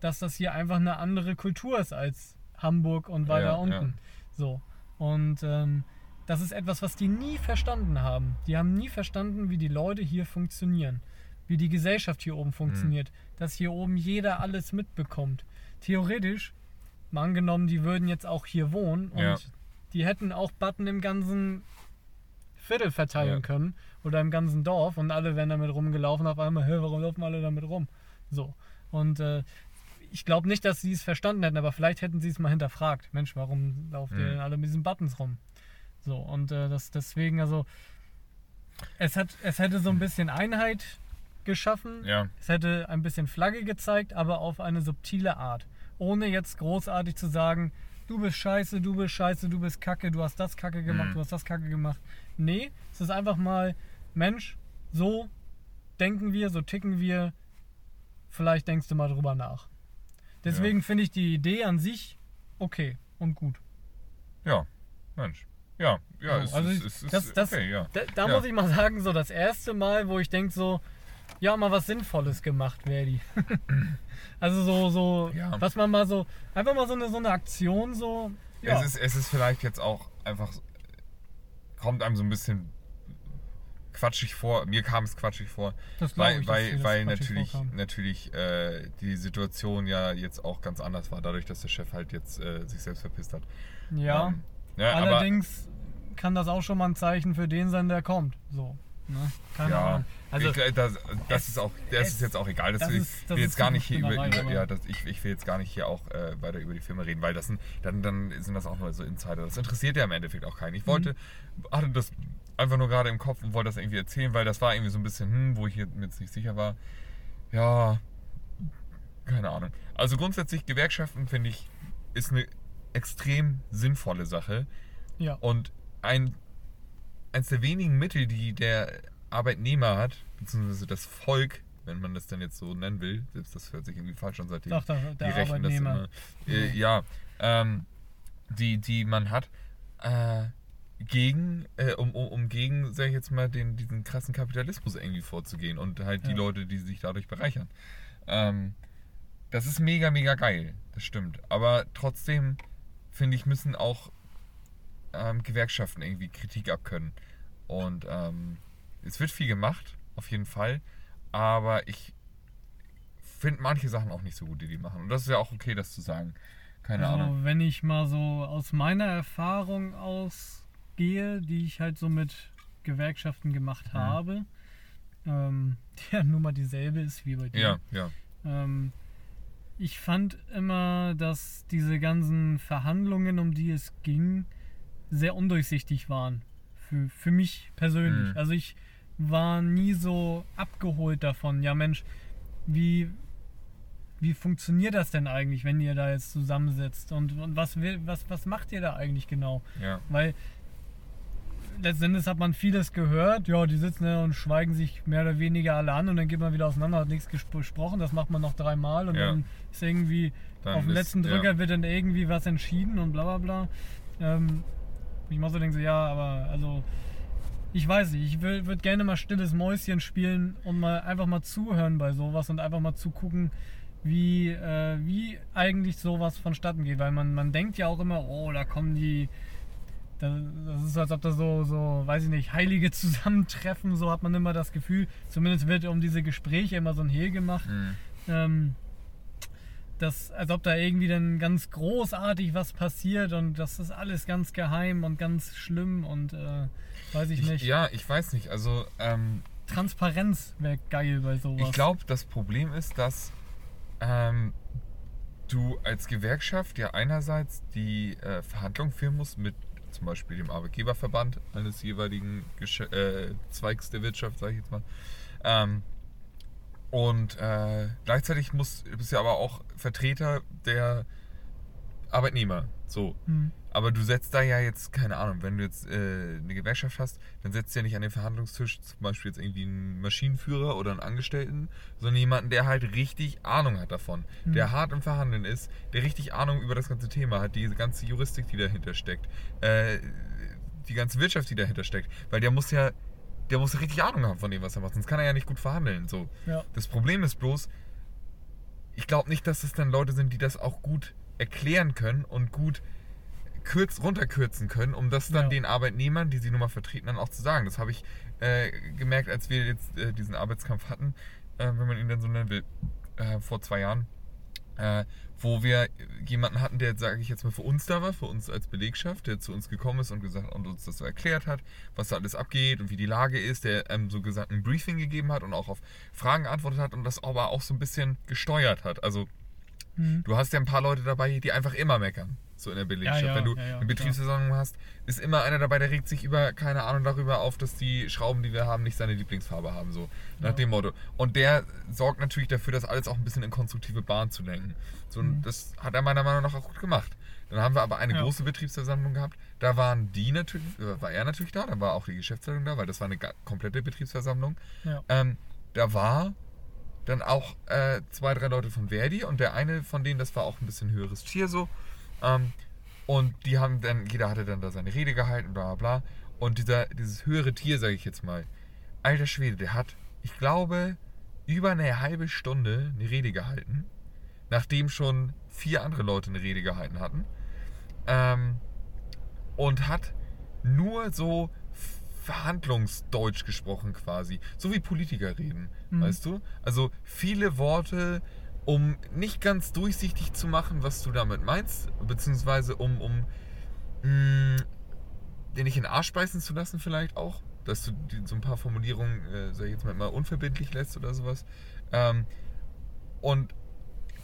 dass das hier einfach eine andere Kultur ist als Hamburg und weiter Ja, unten. So. Und ähm, das ist etwas, was die nie verstanden haben. Die haben nie verstanden, wie die Leute hier funktionieren. Wie die Gesellschaft hier oben funktioniert. Dass hier oben jeder alles mitbekommt. Theoretisch, mal angenommen, die würden jetzt auch hier wohnen und Ja. die hätten auch Button im ganzen Viertel verteilen Ja. können oder im ganzen Dorf und alle wären damit rumgelaufen. Auf einmal, hä, warum laufen alle damit rum? So. Und äh, ich glaube nicht, dass sie es verstanden hätten, aber vielleicht hätten sie es mal hinterfragt. Mensch, warum lauft ihr Mhm. denn alle mit diesen Buttons rum? So, und äh, das deswegen, also, es, hat, es hätte so ein bisschen Einheit geschaffen. Ja. Es hätte ein bisschen Flagge gezeigt, aber auf eine subtile Art. Ohne jetzt großartig zu sagen, du bist scheiße, du bist scheiße, du bist kacke, du hast das kacke gemacht, Mhm. du hast das kacke gemacht. Nee, es ist einfach mal, Mensch, so denken wir, so ticken wir. Vielleicht denkst du mal drüber nach. Deswegen finde ich die Idee an sich okay und gut. Ja, Mensch. Ja, ja, So, es also ist, es ist das, das, okay, ja. Da, da Ja. muss ich mal sagen, so das erste Mal, wo ich denke so, ja, mal was Sinnvolles gemacht, Verdi. also so, so, Ja. was man mal so, einfach mal so eine, so eine Aktion so, ja, Es, ist, es ist vielleicht jetzt auch einfach, kommt einem so ein bisschen quatschig vor. Mir kam es quatschig vor, weil, ich, weil, weil natürlich, vorkam. natürlich äh, die Situation ja jetzt auch ganz anders war, dadurch, dass der Chef halt jetzt äh, sich selbst verpisst hat. Ja, Ähm, ja aber, allerdings kann das auch schon mal ein Zeichen für den sein, der kommt. So, ne? Keine ja, Ahnung. Also, ich, äh, das, das es- ist auch, das es- ist jetzt auch egal. Das, ist- ich will jetzt gar nicht hier über, über ja, das, ich, ich will jetzt gar nicht hier auch äh, weiter über die Filme reden, weil das sind, dann, dann sind das auch nur so Insider. Das interessiert ja im Endeffekt auch keinen. Ich wollte, hatte das einfach nur gerade im Kopf und wollte das irgendwie erzählen, weil das war irgendwie so ein bisschen, hm, wo ich mir jetzt nicht sicher war. Ja, keine Ahnung. Also grundsätzlich Gewerkschaften finde ich ist eine extrem sinnvolle Sache. ja, Und ein, eins der wenigen Mittel, die der Arbeitnehmer hat, beziehungsweise das Volk, wenn man das dann jetzt so nennen will, selbst das hört sich irgendwie falsch an, seitdem Doch, der- die der rechnen das immer. Äh, ja, ähm, die, die man hat, äh, gegen, äh, um, um, um gegen, sag ich jetzt mal, den, diesen krassen Kapitalismus irgendwie vorzugehen und halt die Ja. Leute, die sich dadurch bereichern. Ähm, das ist mega, mega geil, das stimmt. Aber trotzdem, finde ich, müssen auch ähm, Gewerkschaften irgendwie Kritik abkönnen. Und ähm, es wird viel gemacht, auf jeden Fall. Aber ich finde manche Sachen auch nicht so gut, die die machen. Und das ist ja auch okay, das zu sagen. Keine also, Ahnung. wenn ich mal so aus meiner Erfahrung ausgehe, die ich halt so mit Gewerkschaften gemacht Mhm. habe, ähm, die ja nun mal dieselbe ist wie bei dir. Ja, ja. Ähm, ich fand immer, dass diese ganzen Verhandlungen, um die es ging, sehr undurchsichtig waren. Für, für mich persönlich. Mhm. Also ich war nie so abgeholt davon. Ja Mensch, wie, wie funktioniert das denn eigentlich, wenn ihr da jetzt zusammensitzt? Und, und was, will, was, was macht ihr da eigentlich genau? ja. Weil letztendlich hat man vieles gehört, ja, die sitzen da und schweigen sich mehr oder weniger alle an und dann geht man wieder auseinander, hat nichts ges- besprochen, das macht man noch dreimal und Ja. dann ist irgendwie Dann auf dem letzten ja. Drücker wird dann irgendwie was entschieden und bla bla bla. Ähm, ich mal so denke, so, ja, aber also ich weiß nicht, ich würde gerne mal stilles Mäuschen spielen und mal einfach mal zuhören bei sowas und einfach mal zugucken, wie, äh, wie eigentlich sowas vonstatten geht. Weil man, man denkt ja auch immer, oh, da kommen die. Das, das ist so, als ob da so, so, weiß ich nicht, Heilige zusammentreffen, so hat man immer das Gefühl. Zumindest wird um diese Gespräche immer so ein Hehl gemacht. Mhm. Ähm, das, als ob da irgendwie dann ganz großartig was passiert und das ist alles ganz geheim und ganz schlimm und äh, weiß ich, Ich, nicht. ja, ich weiß nicht. Also, ähm, Transparenz wäre geil bei sowas. ich glaube, das Problem ist, dass ähm, du als Gewerkschaft ja einerseits die äh, Verhandlungen führen musst mit zum Beispiel dem Arbeitgeberverband eines jeweiligen Gesch äh, Zweigs der Wirtschaft, sage ich jetzt mal. Ähm, und äh, gleichzeitig muss, bist du ja aber auch Vertreter der Arbeitnehmer. So. Hm. Aber du setzt da ja jetzt, keine Ahnung, wenn du jetzt äh, eine Gewerkschaft hast, dann setzt du ja nicht an den Verhandlungstisch zum Beispiel jetzt irgendwie einen Maschinenführer oder einen Angestellten, sondern jemanden, der halt richtig Ahnung hat davon, Mhm. der hart im Verhandeln ist, der richtig Ahnung über das ganze Thema hat, diese ganze Juristik, die dahinter steckt, äh, die ganze Wirtschaft, die dahinter steckt. Weil der muss ja, der muss richtig Ahnung haben von dem, was er macht, sonst kann er ja nicht gut verhandeln. So. Ja. Das Problem ist bloß, ich glaube nicht, dass es dann Leute sind, die das auch gut erklären können und gut kürz, runterkürzen können, um das dann Ja. den Arbeitnehmern, die sie nun mal vertreten, dann auch zu sagen. Das habe ich äh, gemerkt, als wir jetzt äh, diesen Arbeitskampf hatten, äh, wenn man ihn dann so nennen will, äh, vor zwei Jahren, äh, wo wir jemanden hatten, der, sage ich jetzt mal, für uns da war, für uns als Belegschaft, der zu uns gekommen ist und gesagt und uns das so erklärt hat, was da alles abgeht und wie die Lage ist, der ähm, so gesagt ein Briefing gegeben hat und auch auf Fragen geantwortet hat und das aber auch so ein bisschen gesteuert hat. Also Hm. Du hast ja ein paar Leute dabei, die einfach immer meckern. So in der Belegschaft. Ja, ja, Wenn du ja, eine Betriebsversammlung hast, ist immer einer dabei, der regt sich über, keine Ahnung, darüber auf, dass die Schrauben, die wir haben, nicht seine Lieblingsfarbe haben. So nach dem Motto. Und der sorgt natürlich dafür, das alles auch ein bisschen in konstruktive Bahn zu lenken. So, und Mhm. Das hat er meiner Meinung nach auch gut gemacht. Dann haben wir aber eine große Betriebsversammlung gehabt. Da waren die natürlich, äh, war er natürlich da, da war auch die Geschäftsleitung da, weil das war eine komplette Betriebsversammlung. Ähm, da war dann auch äh, zwei, drei Leute von Verdi und der eine von denen, das war auch ein bisschen höheres Tier so. Ähm, und die haben dann, jeder hatte dann da seine Rede gehalten, bla bla bla. Und dieser, dieses höhere Tier, sage ich jetzt mal, alter Schwede, der hat, ich glaube, über eine halbe Stunde eine Rede gehalten, nachdem schon vier andere Leute eine Rede gehalten hatten. Ähm, und hat nur so Verhandlungsdeutsch gesprochen quasi. So wie Politiker reden, Mhm. weißt du? Also viele Worte, um nicht ganz durchsichtig zu machen, was du damit meinst, beziehungsweise um, um mh, dir nicht in den Arsch beißen zu lassen vielleicht auch, dass du so ein paar Formulierungen, äh, sag ich jetzt mal, mal unverbindlich lässt oder sowas. Ähm, und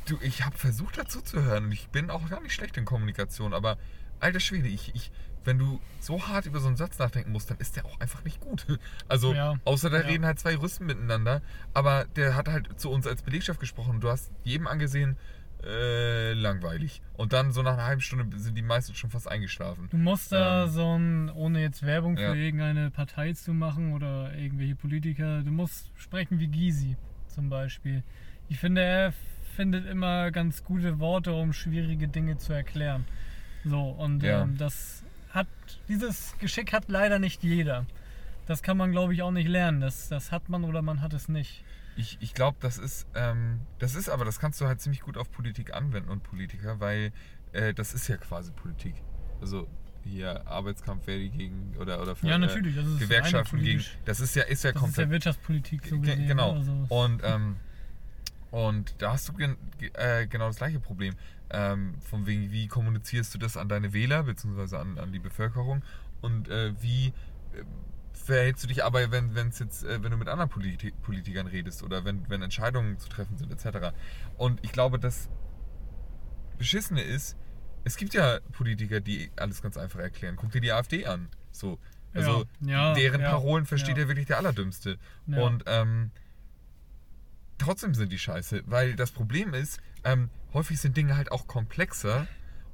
du, ich habe versucht dazu zu hören und ich bin auch gar nicht schlecht in Kommunikation, aber alter Schwede, ich, ich, wenn du so hart über so einen Satz nachdenken musst, dann ist der auch einfach nicht gut. Also, Ja, außer da ja. reden halt zwei Rüsten miteinander, aber der hat halt zu uns als Belegschaft gesprochen und du hast jedem angesehen, äh, langweilig. Und dann so nach einer halben Stunde sind die meisten schon fast eingeschlafen. Du musst da Ähm. so ein, ohne jetzt Werbung für Ja. irgendeine Partei zu machen oder irgendwelche Politiker, du musst sprechen wie Gysi zum Beispiel. Ich finde, er findet immer ganz gute Worte, um schwierige Dinge zu erklären. So, und Ja. ähm, das hat, dieses Geschick hat leider nicht jeder. Das kann man, glaube ich, auch nicht lernen. Das, das hat man oder man hat es nicht. Ich, ich glaube, das ist, ähm, das ist aber, das kannst du halt ziemlich gut auf Politik anwenden und Politiker, weil äh, das ist ja quasi Politik. Also hier Arbeitskampf Verdi gegen oder oder Ja, äh, natürlich, das ist Gewerkschaften gegen. Das ist ja ist ja Das ist komplett ja Wirtschaftspolitik so Ge- gesehen. genau. Also, Und, ähm, und da hast du gen ge- äh, genau das gleiche Problem. Ähm, von wegen, wie kommunizierst du das an deine Wähler, beziehungsweise an, an die Bevölkerung und äh, wie äh, verhältst du dich aber, wenn wenn's jetzt, äh, wenn du mit anderen Politi Politikern redest oder wenn, wenn Entscheidungen zu treffen sind, etc. Und ich glaube, das Beschissene ist, es gibt ja Politiker, die alles ganz einfach erklären. Guck dir die AfD an. So. Also Ja, ja, deren ja, Parolen versteht ja. wirklich der Allerdümmste. Und ähm, trotzdem sind die scheiße, weil das Problem ist, ähm, häufig sind Dinge halt auch komplexer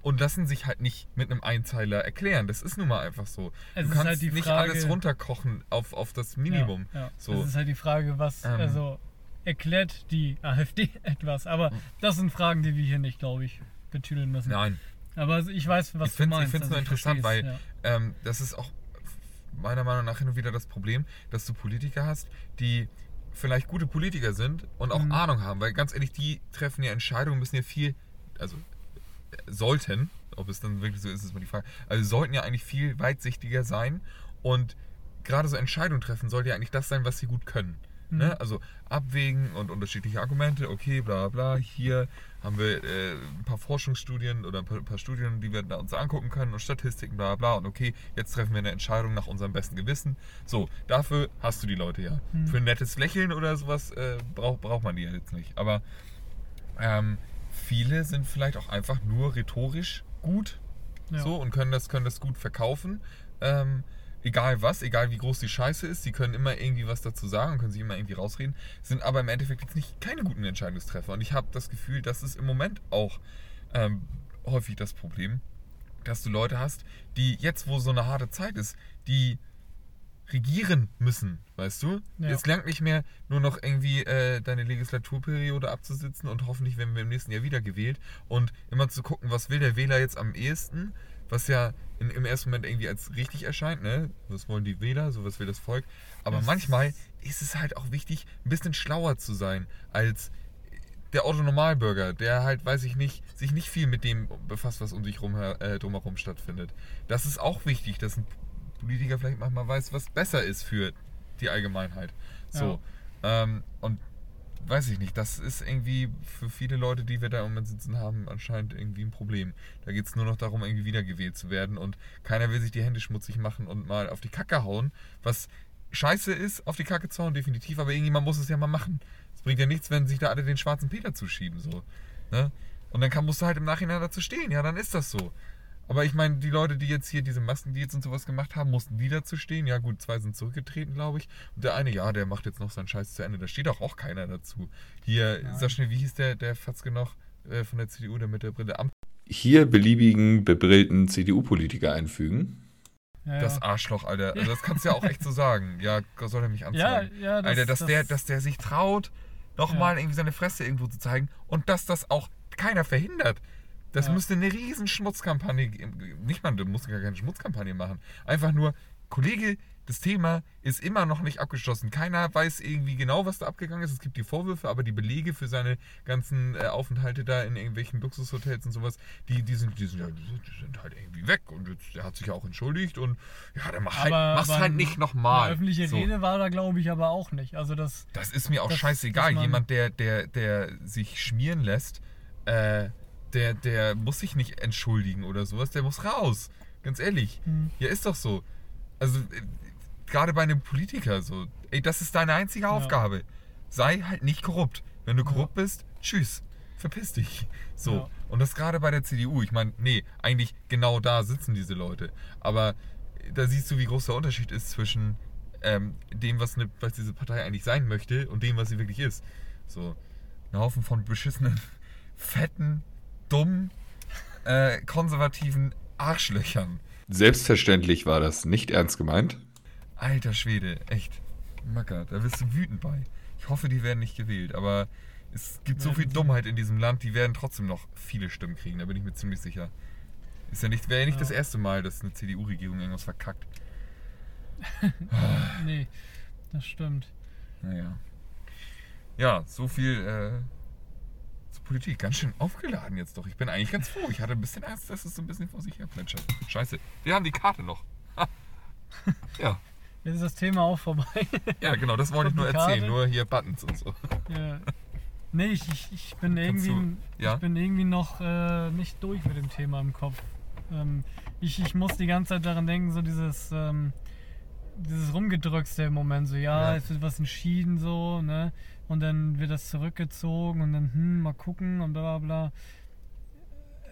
und lassen sich halt nicht mit einem Einzeiler erklären. Das ist nun mal einfach so. Es du ist kannst halt die nicht Frage- alles runterkochen auf, auf das Minimum. Ja, ja. So. Das ist halt die Frage, was, Ähm. also erklärt die AfD etwas. Aber das sind Fragen, die wir hier nicht, glaube ich, betüdeln müssen. Nein, Aber ich weiß, was ich finde du es meinst. nur also ich interessant, weil ja. ähm, das ist auch meiner Meinung nach hin und wieder das Problem, dass du Politiker hast, die vielleicht gute Politiker sind und auch Mhm. Ahnung haben, weil ganz ehrlich, die treffen ja Entscheidungen, müssen ja viel, also äh, sollten, ob es dann wirklich so ist, ist mal die Frage, also sollten ja eigentlich viel weitsichtiger sein und gerade so Entscheidungen treffen sollte ja eigentlich das sein, was sie gut können. Mhm. Ne? Also abwägen und unterschiedliche Argumente, okay, bla bla. Hier haben wir äh, ein paar Forschungsstudien oder ein paar, ein paar Studien, die wir uns angucken können und Statistiken, bla bla. Und okay, jetzt treffen wir eine Entscheidung nach unserem besten Gewissen. So, dafür hast du die Leute ja. Mhm. Für ein nettes Lächeln oder sowas äh, braucht braucht man die ja jetzt nicht. Aber ähm, viele sind vielleicht auch einfach nur rhetorisch gut Ja. so und können das, können das gut verkaufen. Ähm, egal was, egal wie groß die Scheiße ist, sie können immer irgendwie was dazu sagen und können sich immer irgendwie rausreden, sind aber im Endeffekt jetzt nicht keine guten Entscheidungstreffer. Und ich habe das Gefühl, das ist im Moment auch ähm, häufig das Problem, dass du Leute hast, die jetzt, wo so eine harte Zeit ist, die regieren müssen, weißt du? Ja. Es langt nicht mehr, nur noch irgendwie äh, deine Legislaturperiode abzusitzen und hoffentlich werden wir im nächsten Jahr wieder gewählt und immer zu gucken, was will der Wähler jetzt am ehesten, was ja in, im ersten Moment irgendwie als richtig erscheint, ne? Was wollen die Wähler, so was will das Volk. Aber Das- manchmal ist es halt auch wichtig, ein bisschen schlauer zu sein als der Otto-Normalbürger, der halt, weiß ich nicht, sich nicht viel mit dem befasst, was um sich rum, äh, drumherum stattfindet. Das ist auch wichtig, dass ein Politiker vielleicht manchmal weiß, was besser ist für die Allgemeinheit. So. Ähm, und weiß ich nicht, das ist irgendwie für viele Leute, die wir da im Moment sitzen haben, anscheinend irgendwie ein Problem. Da geht es nur noch darum, irgendwie wiedergewählt zu werden und keiner will sich die Hände schmutzig machen und mal auf die Kacke hauen, was scheiße ist, auf die Kacke zu hauen, definitiv, aber irgendjemand muss es ja mal machen. Es bringt ja nichts, wenn sich da alle den schwarzen Peter zuschieben, so. Ne? Und dann kann, musst du halt im Nachhinein dazu stehen, ja, dann ist das so. Aber ich meine, die Leute, die jetzt hier diese Maskendeals und sowas gemacht haben, mussten die dazu stehen. Ja, gut, zwei sind zurückgetreten, glaube ich. Und der eine, ja, der macht jetzt noch seinen Scheiß zu Ende. Da steht auch, auch keiner dazu. Hier, Nein. sag schnell, wie hieß der, der Fatzke noch äh, von der CDU, der mit der Brille am. Hier beliebigen bebrillten CDU-Politiker einfügen. Ja, Das ja. Arschloch, Alter. Also das kannst du ja auch echt so sagen. Ja, soll er mich Ja, anzeigen. ja, das, Alter, dass, das, der, dass der sich traut, nochmal Ja. irgendwie seine Fresse irgendwo zu zeigen und dass das auch keiner verhindert. Das Ja. müsste eine riesen Schmutzkampagne geben. Nicht mal, du musst gar keine Schmutzkampagne machen. Einfach nur, Kollege, das Thema ist immer noch nicht abgeschlossen. Keiner weiß irgendwie genau, was da abgegangen ist. Es gibt die Vorwürfe, aber die Belege für seine ganzen äh, Aufenthalte da in irgendwelchen Luxushotels und sowas, die, die, sind, die, sind, ja, die die sind halt irgendwie weg. Und jetzt, der hat sich ja auch entschuldigt und ja, dann mach halt, Aber- mach's aber halt nicht Eine nochmal. öffentliche So. Rede war da, glaube ich, aber auch nicht. Also das, Das ist mir auch Das- scheißegal. Jemand, der, der, der sich schmieren lässt, äh, der, der muss sich nicht entschuldigen oder sowas, der muss raus. Ganz ehrlich. Hm. Ja, ist doch so. Also, äh, gerade bei einem Politiker so. Ey, das ist deine einzige Aufgabe. Sei halt nicht korrupt. Wenn du korrupt bist, tschüss. Verpiss dich. So. Ja. Und das gerade bei der CDU. Ich meine, nee, eigentlich genau da sitzen diese Leute. Aber da siehst du, wie groß der Unterschied ist zwischen ähm, dem, was, eine, was diese Partei eigentlich sein möchte und dem, was sie wirklich ist. So. Ein Haufen von beschissenen, fetten, dummen, äh, konservativen Arschlöchern. Selbstverständlich war das nicht ernst gemeint. Alter Schwede, echt. Macker, da wirst du wütend bei. Ich hoffe, die werden nicht gewählt, aber es gibt so viel. Dummheit in diesem Land, die werden trotzdem noch viele Stimmen kriegen, da bin ich mir ziemlich sicher. Ist ja nicht, wäre ja nicht Ja. das erste Mal, dass eine CDU-Regierung irgendwas verkackt. nee, das stimmt. Naja. Ja, so viel äh, Politik. Ganz schön aufgeladen jetzt doch. Ich bin eigentlich ganz froh. Ich hatte ein bisschen Angst, dass es so ein bisschen vor sich her plätschert. Scheiße. Wir haben die Karte noch. Ja. Jetzt ist das Thema auch vorbei. Ja, genau, das wollte ich nur erzählen. Nur hier Buttons und so. ja. Nee, ich, ich, ich bin Kannst irgendwie, du- ja? ich bin irgendwie noch äh, nicht durch mit dem Thema im Kopf. Ähm, ich, ich muss die ganze Zeit daran denken, so dieses, ähm, dieses Rumgedrückste im Moment, so ja, Ja. es wird was entschieden, so, ne? Und dann wird das zurückgezogen und dann, hm, mal gucken und bla bla bla.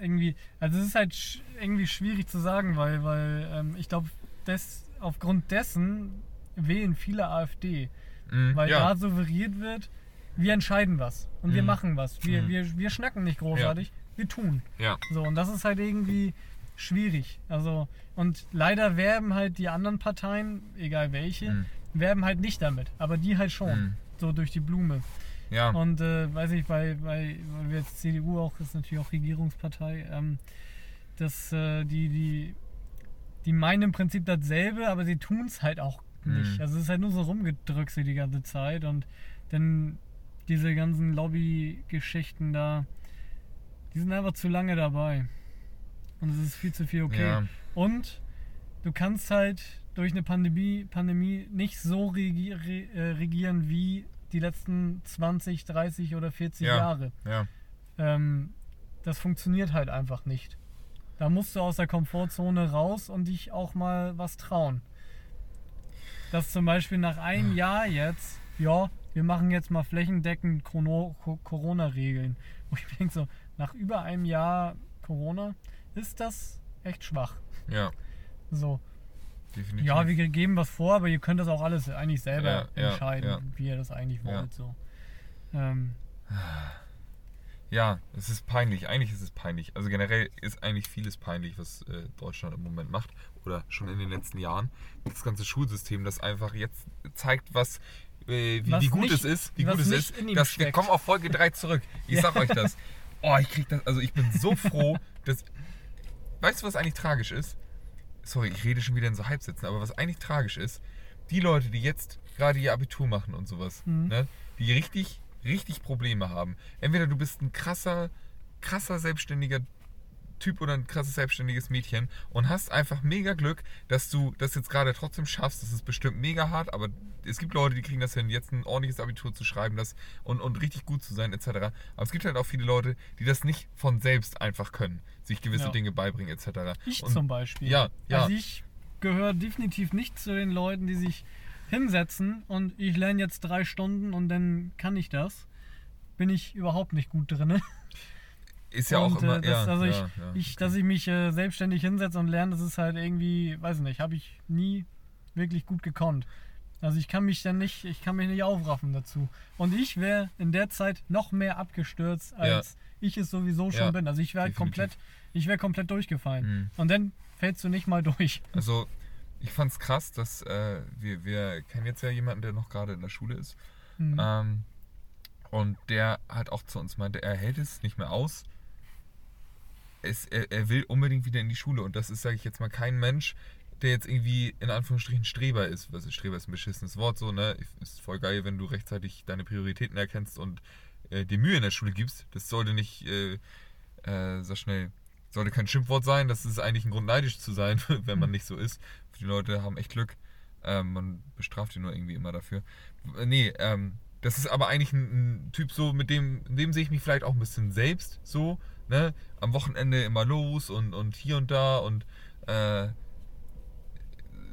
Irgendwie, also es ist halt sch irgendwie schwierig zu sagen, weil, weil ähm, ich glaube, des, aufgrund dessen wählen viele AfD. Mhm, Weil ja. da suggeriert wird, wir entscheiden was und wir Mhm. machen was. Wir, Mhm. wir, wir schnacken nicht großartig, wir tun. ja. So, und das ist halt irgendwie schwierig. Also, und leider werben halt die anderen Parteien, egal welche, Mhm. werben halt nicht damit. Aber die halt schon. Mhm. So durch die Blume. Ja. Und äh, weiß ich, weil, weil, weil wir jetzt CDU auch, ist natürlich auch Regierungspartei, ähm, dass äh, die, die, die meinen im Prinzip dasselbe, aber sie tun es halt auch nicht. Mhm. Also es ist halt nur so rumgedrückt die ganze Zeit und dann diese ganzen Lobby-Geschichten da, die sind einfach zu lange dabei. Und es ist viel zu viel okay. Ja. Und du kannst halt durch eine Pandemie, Pandemie nicht so regi re äh, regieren wie die letzten 20, 30 oder 40 Ja. Jahre. Ja. Ähm, das funktioniert halt einfach nicht. Da musst du aus der Komfortzone raus und dich auch mal was trauen. Dass zum Beispiel nach einem Jahr jetzt, ja, wir machen jetzt mal flächendeckend Corona-Regeln. Wo ich denke so, nach über einem Jahr Corona ist das echt schwach. Ja. So, Definitiv. ja, wir geben was vor, aber ihr könnt das auch alles eigentlich selber Ja, ja, entscheiden, ja. wie ihr das eigentlich Ja. wollt. So. Ähm, Ja, es ist peinlich. Eigentlich ist es peinlich. Also generell ist eigentlich vieles peinlich, was äh, Deutschland im Moment macht. Oder schon in den letzten Jahren. Das ganze Schulsystem, das einfach jetzt zeigt, was, äh, wie, Was wie gut nicht- es ist. Wie gut es ist. Dass wir kommen auf Folge 3 zurück. Ich sag euch das. Oh, ich krieg das. Also ich bin so froh, dass. Weißt du, was eigentlich tragisch ist? Sorry, ich rede schon wieder in so Halbsätzen, aber was eigentlich tragisch ist, die Leute, die jetzt gerade ihr Abitur machen und sowas, Mhm. ne, die richtig, richtig Probleme haben. Entweder du bist ein krasser, krasser selbstständiger Typ oder ein krasses selbstständiges Mädchen und hast einfach mega Glück, dass du das jetzt gerade trotzdem schaffst. Das ist bestimmt mega hart, aber es gibt Leute, die kriegen das hin, jetzt ein ordentliches Abitur zu schreiben das und, und richtig gut zu sein, etc. Aber es gibt halt auch viele Leute, die das nicht von selbst einfach können, sich gewisse Ja. Dinge beibringen, etc. Ich und, zum Beispiel. Ja, ja. Also ich gehöre definitiv nicht zu den Leuten, die sich hinsetzen und ich lerne jetzt drei Stunden und dann kann ich das. Bin ich überhaupt nicht gut drin. Ist ja und, auch immer. äh, das, ja, also ich, ja, ja, ich, dass ich mich äh, selbstständig hinsetze und lerne, das ist halt irgendwie, weiß nicht, habe ich nie wirklich gut gekonnt. Also ich kann mich dann nicht, ich kann mich nicht aufraffen dazu. Und ich wäre in der Zeit noch mehr abgestürzt, als ich es sowieso schon bin. Also ich wäre komplett, ich wäre komplett durchgefallen. Mhm. Und dann fällst du nicht mal durch. Also ich fand's krass, dass äh, wir, wir kennen jetzt ja jemanden, der noch gerade in der Schule ist. Mhm. Ähm, und der hat auch zu uns meinte, er hält es nicht mehr aus. Es, er, er will unbedingt wieder in die Schule. Und das ist, sage ich jetzt mal, kein Mensch, der jetzt irgendwie in Anführungsstrichen Streber ist. Was ist Streber ist ein beschissenes Wort so, ne? Ist voll geil, wenn du rechtzeitig deine Prioritäten erkennst und äh, dir Mühe in der Schule gibst. Das sollte nicht äh, äh, so schnell, sollte kein Schimpfwort sein. Das ist eigentlich ein Grund, neidisch zu sein, wenn man nicht so ist. Die Leute haben echt Glück. Ähm, man bestraft die nur irgendwie immer dafür. Nee, ähm, das ist aber eigentlich ein, ein Typ so, mit dem, dem sehe ich mich vielleicht auch ein bisschen selbst so, ne? Am Wochenende immer los und, und hier und da und äh,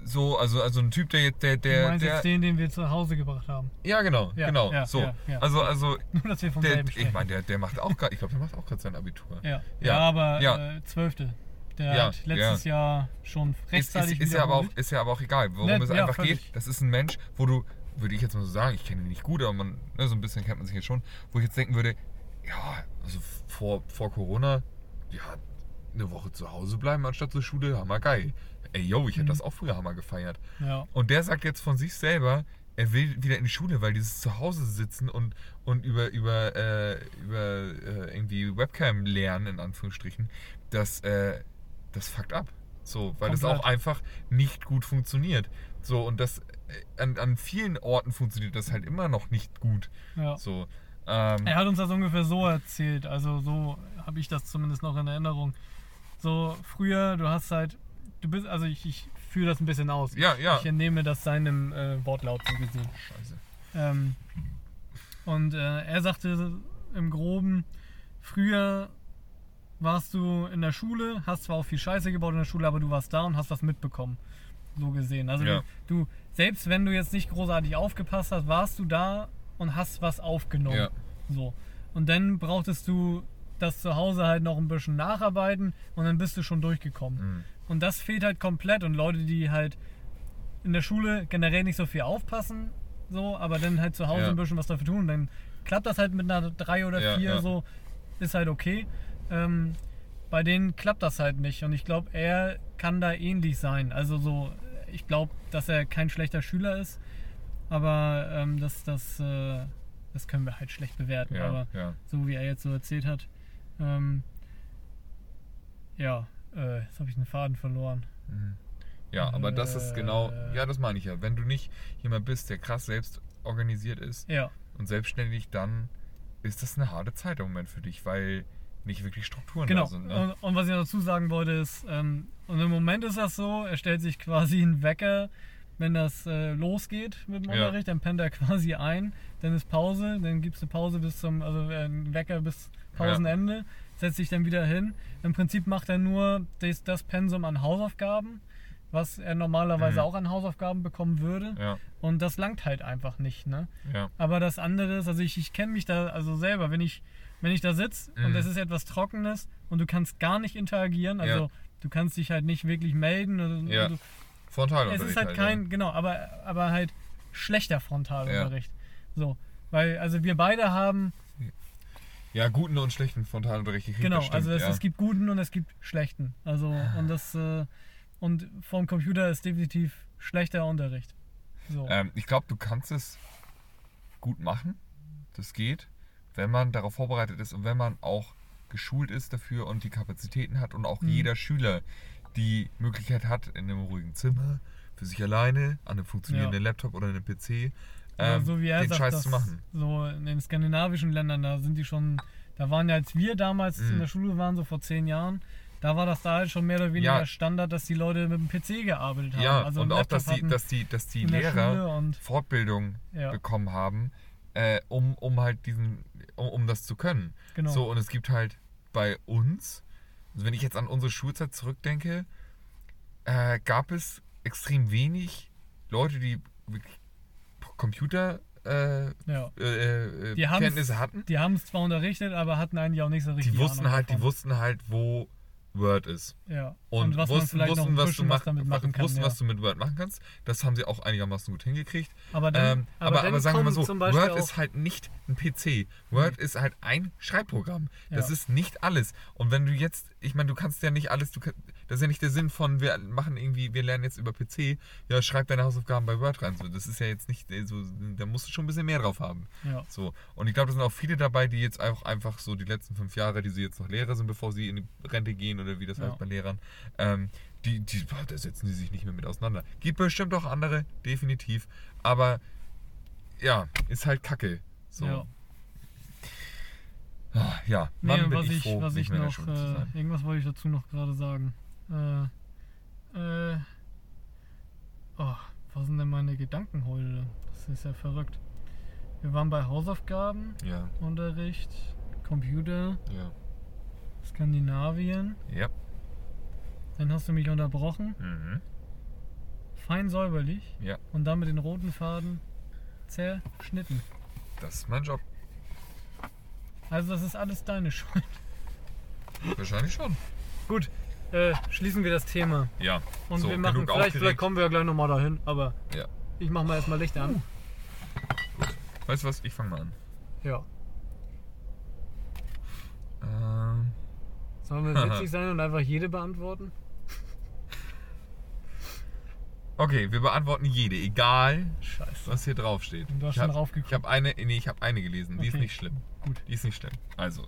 so, also, also ein Typ, der jetzt, der, du der, meinst der, jetzt den, den wir zu Hause gebracht haben. ja genau, Ja, genau, ja, so. ja. Also, also, Nur, dass wir vom der, ich meine, der, der macht auch gerade, ich glaube, der macht auch gerade sein Abitur. Ja, ja, aber ja. Äh, zwölfte. Der Ja, hat letztes Jahr schon Ist, ist, rechtzeitig ist, ja aber auch, ist ja aber auch egal, worum Ne, es einfach geht. Das ist ein Mensch, wo du, würde ich jetzt mal so sagen, ich kenne ihn nicht gut, aber man, ne, so ein bisschen kennt man sich jetzt schon, wo ich jetzt denken würde, ja, also vor, vor Corona, ja, eine Woche zu Hause bleiben anstatt zur Schule, hammer geil. Ey, yo, ich hätte Mhm. das auch früher hammer gefeiert. Ja. Und der sagt jetzt von sich selber, er will wieder in die Schule, weil dieses Zuhause sitzen und, und über, über, äh, über äh, irgendwie Webcam lernen, in Anführungsstrichen, das, äh, das fuckt ab. So, weil das Komplett. auch einfach nicht gut funktioniert. So, und das äh, an, an vielen Orten funktioniert das halt immer noch nicht gut. ja. So. Ähm, Er hat uns das ungefähr so erzählt, also so habe ich das zumindest noch in Erinnerung. So früher, du hast halt, du bist, also ich, ich führe das ein bisschen aus. Ja, ja. Ich entnehme das seinem äh, Wortlaut so gesehen. Scheiße. Ähm, und äh, er sagte im Groben, früher warst du in der Schule, hast zwar auch viel Scheiße gebaut in der Schule, aber du warst da und hast was mitbekommen. So gesehen. Also Ja. du, du, selbst wenn du jetzt nicht großartig aufgepasst hast, warst du da und hast was aufgenommen. Ja. So. Und dann brauchtest du das zu Hause halt noch ein bisschen nacharbeiten und dann bist du schon durchgekommen. Mhm. Und das fehlt halt komplett. Und Leute, die halt in der Schule generell nicht so viel aufpassen, so, aber dann halt zu Hause Ja. ein bisschen was dafür tun, dann klappt das halt mit einer 3 oder Ja, 4 ja. so, ist halt okay. Ähm, bei denen klappt das halt nicht. Und ich glaube, er kann da ähnlich sein. Also so, ich glaube, dass er kein schlechter Schüler ist, aber ähm, das, das, äh, das können wir halt schlecht bewerten. Ja, aber ja. so wie er jetzt so erzählt hat, ähm, ja, äh, jetzt habe ich einen Faden verloren. Ja, aber das ist genau, Äh. ja, das meine ich ja. Wenn du nicht jemand bist, der krass selbst organisiert ist Ja, und selbstständig, dann ist das eine harte Zeit im Moment für dich, weil nicht wirklich Strukturen genau. da sind. Ne? Und, und was ich noch dazu sagen wollte ist, ähm, und im Moment ist das so, er stellt sich quasi einen Wecker, wenn das äh, losgeht mit dem Ja. Unterricht, dann pennt er quasi ein, dann ist Pause, dann gibt es eine Pause bis zum, also äh, Wecker bis Pausenende, setzt sich dann wieder hin. Im Prinzip macht er nur das, das Pensum an Hausaufgaben, was er normalerweise Mhm. auch an Hausaufgaben bekommen würde. Ja, Und das langt halt einfach nicht, ne? ja. Aber das andere ist, also ich, ich kenne mich da also selber, wenn ich, wenn ich da sitze und Mhm. es ist etwas Trockenes und du kannst gar nicht interagieren, also Ja. du kannst dich halt nicht wirklich melden. Und, Ja. und du, Frontalunterricht. es ist halt kein, ja. genau, aber, aber halt schlechter Frontalunterricht. So, weil, also wir beide haben, Ja, guten und schlechten Frontalunterricht. gekriegt, genau, das stimmt, also es, ja. es gibt guten und es gibt schlechten. Also und das, äh, und vom Computer ist definitiv schlechter Unterricht. So. Ähm, ich glaube, du kannst es gut machen. Das geht, wenn man darauf vorbereitet ist und wenn man auch geschult ist dafür und die Kapazitäten hat und auch Mhm. jeder Schüler die Möglichkeit hat, in einem ruhigen Zimmer, für sich alleine, an einem funktionierenden Laptop oder einem PC, ähm, so wie er den sagt, Scheiß zu machen. so in den skandinavischen Ländern, da sind die schon, da waren ja, als wir damals Mhm. in der Schule waren, so vor zehn Jahren, da war das da halt schon mehr oder weniger Ja. Standard, dass die Leute mit dem PC gearbeitet haben. Ja, also und auch, dass die, dass die, dass die Lehrer Fortbildung Ja. bekommen haben, äh, um, um halt diesen, um, um das zu können. genau. So, und es gibt halt bei uns, wenn ich jetzt an unsere Schulzeit zurückdenke, äh, gab es extrem wenig Leute, die wirklich Computer äh, ja. äh, äh, Die haben's- Kenntnisse hatten. Die haben es zwar unterrichtet, aber hatten eigentlich auch nicht so richtig Die wussten halt, die davon. wussten halt, wo Word ist. ja. Und, was man wussten, wussten, was du was mach, damit machen kann. wussten, ja. was du mit Word machen kannst. Das haben sie auch einigermaßen gut hingekriegt. aber dann, Ähm, aber, aber, dann sagen wir mal so, Word ist halt nicht ein PC. Word ist halt ein Schreibprogramm. Das Ja. ist nicht alles. Und wenn du jetzt, ich meine, du kannst ja nicht alles, du, das ist ja nicht der Sinn von, wir machen irgendwie, wir lernen jetzt über PC, ja, schreib deine Hausaufgaben bei Word rein. So, das ist ja jetzt nicht äh, so, da musst du schon ein bisschen mehr drauf haben. Ja. So. Und ich glaube, da sind auch viele dabei, die jetzt auch einfach so die letzten fünf Jahre, die sie jetzt noch Lehrer sind, bevor sie in die Rente gehen oder wie das Ja. heißt bei Lehrern, ähm, die, die, boah, da setzen sie sich nicht mehr mit auseinander. Gibt bestimmt auch andere, definitiv. Aber ja, ist halt Kacke. So. Ja. Ah, Ja, Nee, Mann, und bin was ich ich, froh, ich noch, äh, irgendwas wollte ich dazu noch gerade sagen. Äh, äh, oh, was sind denn meine Gedanken heute? Das ist ja verrückt. Wir waren bei Hausaufgaben, Ja, Unterricht, Computer, ja, Skandinavien. ja. Dann hast du mich unterbrochen, Mhm. fein säuberlich Ja, und dann mit den roten Faden zerschnitten. das ist mein Job. Also das ist alles deine Schuld. Wahrscheinlich schon. Gut, äh, schließen wir das Thema. Ja. Und so, wir machen, vielleicht, vielleicht kommen wir ja gleich nochmal dahin, aber Ja. ich mach mal erstmal Licht an. Weißt du was? Ich fange mal an. Ja. Ähm, Sollen wir witzig sein und einfach jede beantworten? okay, wir beantworten jede, egal Scheiße. was hier drauf steht. Und du hast ich schon hab, raufgeguckt. Ich habe eine, nee, ich habe eine gelesen. Die ist Okay. nicht schlimm. Gut. Die ist nicht schlimm. Also,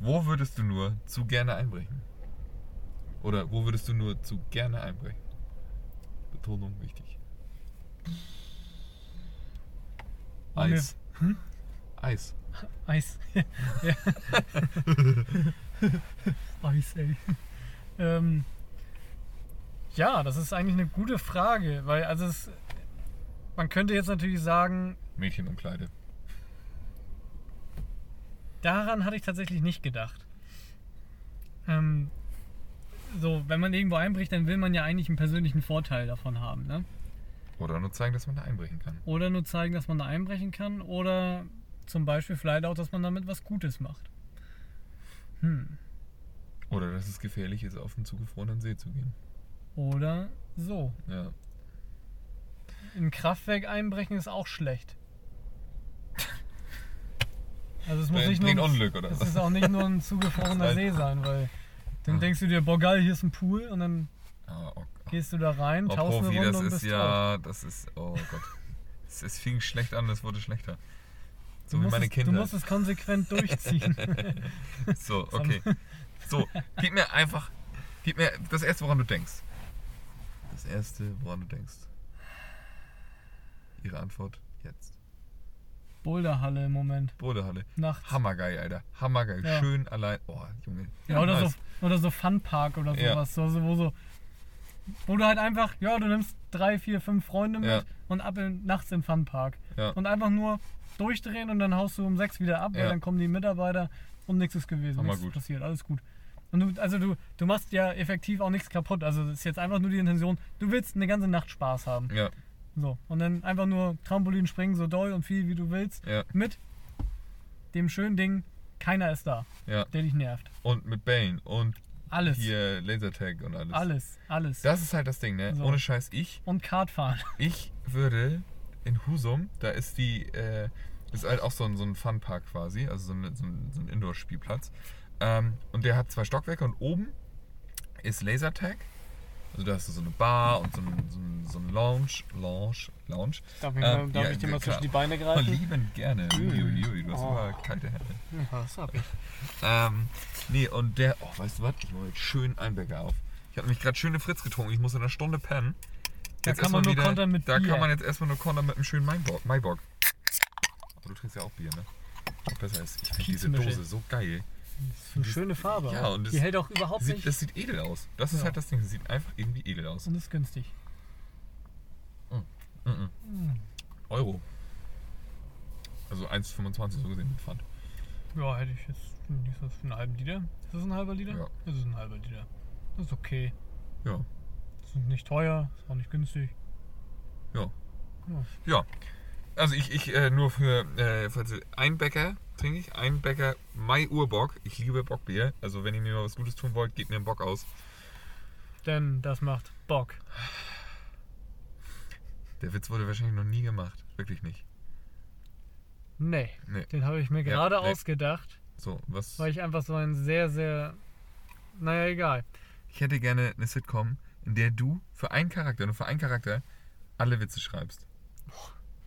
wo würdest du nur zu gerne einbrechen? Oder wo würdest du nur zu gerne einbrechen? Betonung wichtig. Eis. Hm? Eis. Eis. Ja. Eis, ey. Ähm, ja, das ist eigentlich eine gute Frage, weil also es, man könnte jetzt natürlich sagen, Mädchen und Kleide. daran hatte ich tatsächlich nicht gedacht. Ähm, so, wenn man irgendwo einbricht, dann will man ja eigentlich einen persönlichen Vorteil davon haben, ne? Oder nur zeigen, dass man da einbrechen kann. Oder nur zeigen, dass man da einbrechen kann. Oder zum Beispiel vielleicht auch, dass man damit was Gutes macht. Hm. Oder dass es gefährlich ist, auf einen zugefrorenen See zu gehen. Oder so. Ja. In ein Kraftwerk einbrechen ist auch schlecht. Also es muss nicht nur ein- Unglück, oder Es was? ist auch nicht nur ein zugefrorener. See sein, weil dann Ja. denkst du dir, boah geil, hier ist ein Pool und dann Ah, oh, gehst du da rein, oh, tauchst eine Profi, Runde das und ist ja, das ist, oh Gott. Es, es fing schlecht an, es wurde schlechter. So Du wie meine es, du Kinder. musst es konsequent durchziehen. So, okay. So, gib mir einfach, gib mir das erste, woran du denkst. Das erste, woran du denkst. Ihre Antwort jetzt. Boulderhalle im Moment. Bodehalle. Nachts. Hammergeil, Alter. Hammergeil. Ja. Schön allein. Oh, Junge. Ja, oder, nice. so, oder so Funpark oder Ja. sowas. So, so, wo, so, wo du halt einfach, ja, du nimmst drei, vier, fünf Freunde mit Ja. und ab in, nachts in Funpark. Ja. Und einfach nur durchdrehen und dann haust du um sechs wieder ab, weil Ja. dann kommen die Mitarbeiter und nichts ist gewesen. Nichts gut. passiert, alles gut. Und du, also du, du machst ja effektiv auch nichts kaputt. Also das ist jetzt einfach nur die Intention, du willst eine ganze Nacht Spaß haben. Ja, So. Und dann einfach nur Trampolin springen, so doll und viel wie du willst. ja, Mit dem schönen Ding, keiner ist da, ja. der dich nervt. Und mit Bane und Alles. hier Lasertag und alles. Alles, alles. Das ist halt das Ding, ne? So. Ohne Scheiß, ich, und Kart fahren. ich würde in Husum, da ist die, äh, das ist halt auch so ein, so ein Funpark quasi, also so, eine, so ein, so ein Indoor-Spielplatz. Ähm, und der hat zwei Stockwerke und oben ist Lasertag. Also da hast du so eine Bar und so ein, so ein, so ein Lounge, Lounge, Lounge. Darf ich, Ähm, darf ja, ich dir mal zwischen die Beine Oh, greifen? lieben gerne. Uiuiui, du hast Oh. aber kalte Hände. Ja, das hab ich. Ähm, nee, und der, oh, weißt du was? Ich mache jetzt schön Einbäcker auf. Ich habe nämlich gerade schöne Fritz getrunken. Ich muss in einer Stunde pennen. Da Jetzt kann man nur kontern mit Da Bier. kann man jetzt erstmal nur kontern mit einem schönen Maibock. Maibock. Aber du trinkst ja auch Bier, ne? Besser ist. Ich finde diese. Dose so geil. Das ist eine schöne Farbe. Ja, und die hält auch überhaupt Sieht, nicht. das sieht edel aus. Das ist Ja. halt das Ding. Sieht einfach irgendwie edel aus. und ist günstig. Mhm. Euro. Also 1,25 so gesehen mit Pfand. Ja, hätte ich jetzt nicht so für einen halben Liter. Ist das ein halber Liter? Ja. Das ist ein halber Liter. Das ist okay. Ja. Das ist nicht teuer, ist auch nicht günstig. Ja. Ja. Ja. Also ich, ich äh, nur für äh, falls ihr- ein Bäcker trinke ich, ein Bäcker Mai Urbock. Ich liebe Bockbier. Also wenn ihr mir mal was Gutes tun wollt, gebt mir einen Bock aus. Denn das macht Bock. Der Witz wurde wahrscheinlich noch nie gemacht. Wirklich nicht. Nee, Nee. den habe ich mir Ja, gerade nee. ausgedacht, So, was? weil ich einfach so ein sehr, sehr. Naja, egal. ich hätte gerne eine Sitcom, in der du für einen Charakter, nur für einen Charakter, alle Witze schreibst.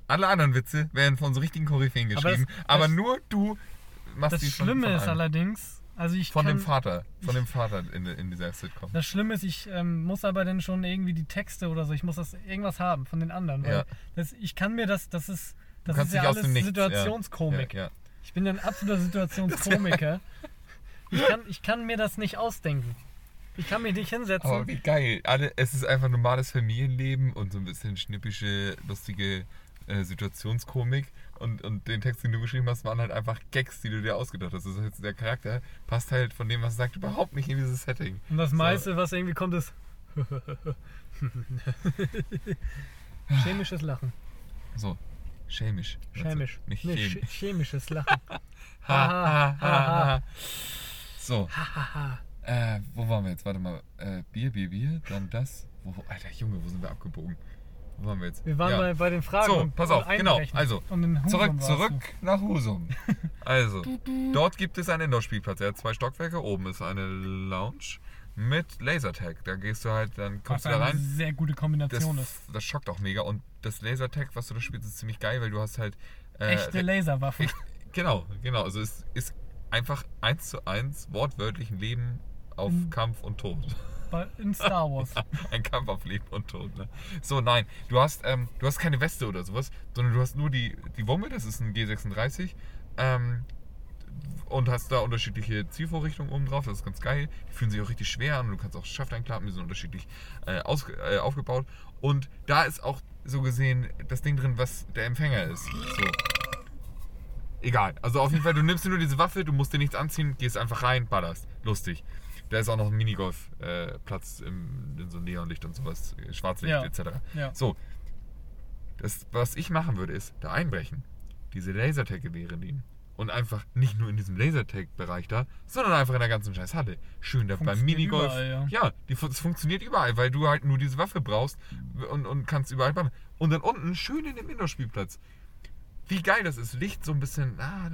Alle anderen Witze werden von so richtigen Koryphäen Aber geschrieben, das- aber das- nur du machst Das die von, Schlimme von ist einem. allerdings, also ich Von kann, dem Vater, von dem Vater in, in dieser Sitcom. Das Schlimme ist, ich ähm, muss aber dann schon irgendwie die Texte oder so, ich muss das irgendwas haben von den anderen. Ja. das, ich kann mir das, das ist, das ist ja alles dem Nichts. Situationskomik. Ja, ja. Ich bin ein absoluter Situationskomiker. ich, kann, ich kann mir das nicht ausdenken. Ich kann mich nicht hinsetzen. Aber wie geil. Alle, es ist einfach normales Familienleben und so ein bisschen schnippische, lustige äh, Situationskomik. Und, und den Text, den du geschrieben hast, waren halt einfach Gags, die du dir ausgedacht hast. Das heißt, der Charakter passt halt von dem, was er sagt, überhaupt nicht in dieses Setting. Und das So. meiste, was irgendwie kommt, ist. Chemisches Lachen. So, chemisch. Chemisch. Nicht Nee, chemisch. ch- chemisches Lachen. Ha, ha, ha, ha. So, äh, wo waren wir jetzt? Warte mal. Äh, Bier, Bier, Bier, dann das. Wo- Alter Junge, wo sind wir abgebogen? Wo waren wir jetzt? Wir waren Ja. bei, bei den Fragen. So, pass auf, genau, also, Zurück, zurück nach Husum. Also, dort gibt es einen Indoor-Spielplatz. Er hat zwei Stockwerke. Oben ist eine Lounge mit Lasertag. Da gehst du halt, dann Du. kommst Was du da eine rein. sehr gute Das, Kombination ist. das schockt auch mega. Und das Lasertag, was du da spielst, ist ziemlich geil, weil du hast halt. Äh, Echte Laserwaffen. echt- Genau, genau. Also es ist einfach eins zu eins wortwörtlich ein Leben auf Mhm. Kampf und Tod. Bei- In Star Wars. Ein Kampf auf Leben und Tod. Ne? So, nein, du hast, ähm, du hast keine Weste oder sowas, sondern du hast nur die, die Wumme, das ist ein G36. Ähm, und hast da unterschiedliche Zielvorrichtungen oben drauf, das ist ganz geil. Die fühlen sich auch richtig schwer an und du kannst auch Schaft einklappen, die sind unterschiedlich äh, aus, äh, aufgebaut. Und da ist auch so gesehen das Ding drin, was der Empfänger ist. So. Egal. Also auf jeden Fall, du nimmst dir nur diese Waffe, du musst dir nichts anziehen, gehst einfach rein, ballerst. Lustig. Da ist auch noch ein Minigolf-Platz im in so Neonlicht und sowas, äh, Schwarzlicht Ja. etc. Ja. So. Das, was ich machen würde, ist da einbrechen, diese Lasertag-Gewehre nehmen und einfach nicht nur in diesem Lasertag-Bereich da, sondern einfach in der ganzen scheiß Halle. Schön da beim Minigolf. überall, ja. die, fu- es funktioniert überall, weil du halt nur diese Waffe brauchst und, und kannst überall machen. Und dann unten schön in dem Indoor-Spielplatz. Wie geil das ist. Licht so ein bisschen, ah,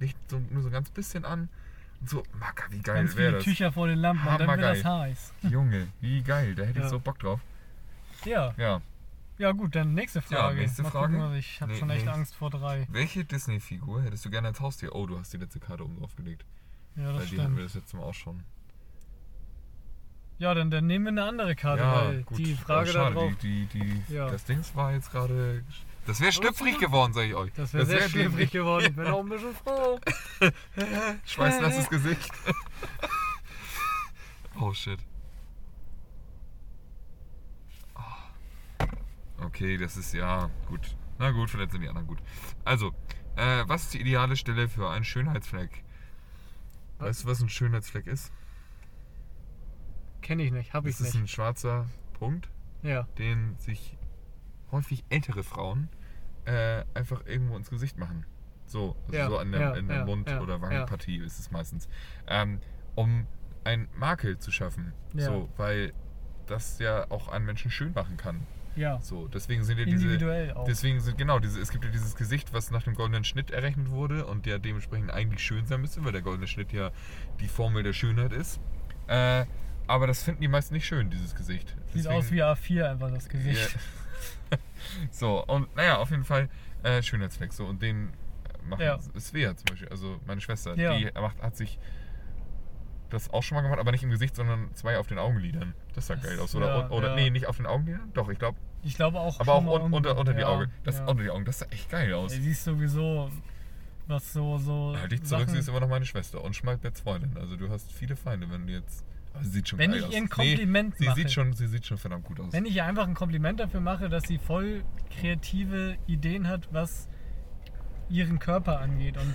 Licht so, nur so ein ganz bisschen an. So, Macker, wie geil Ganz wäre viele das. Tücher vor den Lampen und dann wird das heiß. Junge, wie geil. Da hätte ich Ja. so Bock drauf. Ja. Ja. Ja gut, dann nächste Frage. nächste Mal Frage. Gucken, ich habe Nee, schon echt nee. Angst vor drei. Welche Disney-Figur hättest du gerne als Haustier? Oh, du hast die letzte Karte oben drauf gelegt. Ja, Weil das die hatten wir stimmt. das letzte Mal auch schon. Ja, dann, dann nehmen wir eine andere Karte, ja, weil gut. die Frage Äh, da schade, drauf. Die, die, die, Ja. Das Dings war jetzt gerade. Das wäre schlüpfrig geworden, sag ich euch. Das wäre sehr wär schläfrig dämlich. geworden. Ich bin auch ein bisschen froh. Schweißnasses Gesicht. oh shit. Oh. Okay, das ist ja gut. Na gut, vielleicht sind die anderen gut. Also, äh, was ist die ideale Stelle für einen Schönheitsfleck? Weißt du, was ein Schönheitsfleck ist? Kenne ich nicht, habe ich Das ist nicht. ein schwarzer Punkt, Ja. den sich häufig ältere Frauen äh, einfach irgendwo ins Gesicht machen. So, also Ja, so an der, ja, in der ja, Mund- oder Wangenpartie ist es meistens. Ähm, um ein Makel zu schaffen. So, weil das ja auch einen Menschen schön machen kann. Ja. So, deswegen sind ja diese. Individuell auch. Deswegen sind, genau, diese, es gibt ja dieses Gesicht, was nach dem goldenen Schnitt errechnet wurde und der dementsprechend eigentlich schön sein müsste, weil der goldene Schnitt ja die Formel der Schönheit ist. Äh, aber das finden die meisten nicht schön, dieses Gesicht. Sieht aus wie A4 einfach das Gesicht. Ja. so, und naja, auf jeden Fall äh, Schönheitsfleck. So, und den machen Ja. Svea zum Beispiel, also meine Schwester, Ja. die macht, hat sich das auch schon mal gemacht, aber nicht im Gesicht, sondern zwei auf den Augenlidern. Das sah Das- geil aus. Oder, ja, oder ja. nee, nicht auf den Augenlidern? Doch, ich glaube. Ich glaube auch. Aber auch un, unter, unter die ja, Augen. Das ja. unter die Augen. Das sah echt geil aus. Ey, siehst sowieso, was so. so Halt dich zurück, sie ist immer noch meine Schwester und Schmalberts Freundin. Also du hast viele Feinde, wenn du jetzt. Aber sie sieht schon Wenn ich aus. ihr ein Kompliment sie mache. Sieht schon, sie sieht schon verdammt gut aus. Wenn ich ihr einfach ein Kompliment dafür mache, dass sie voll kreative Ideen hat, was ihren Körper angeht und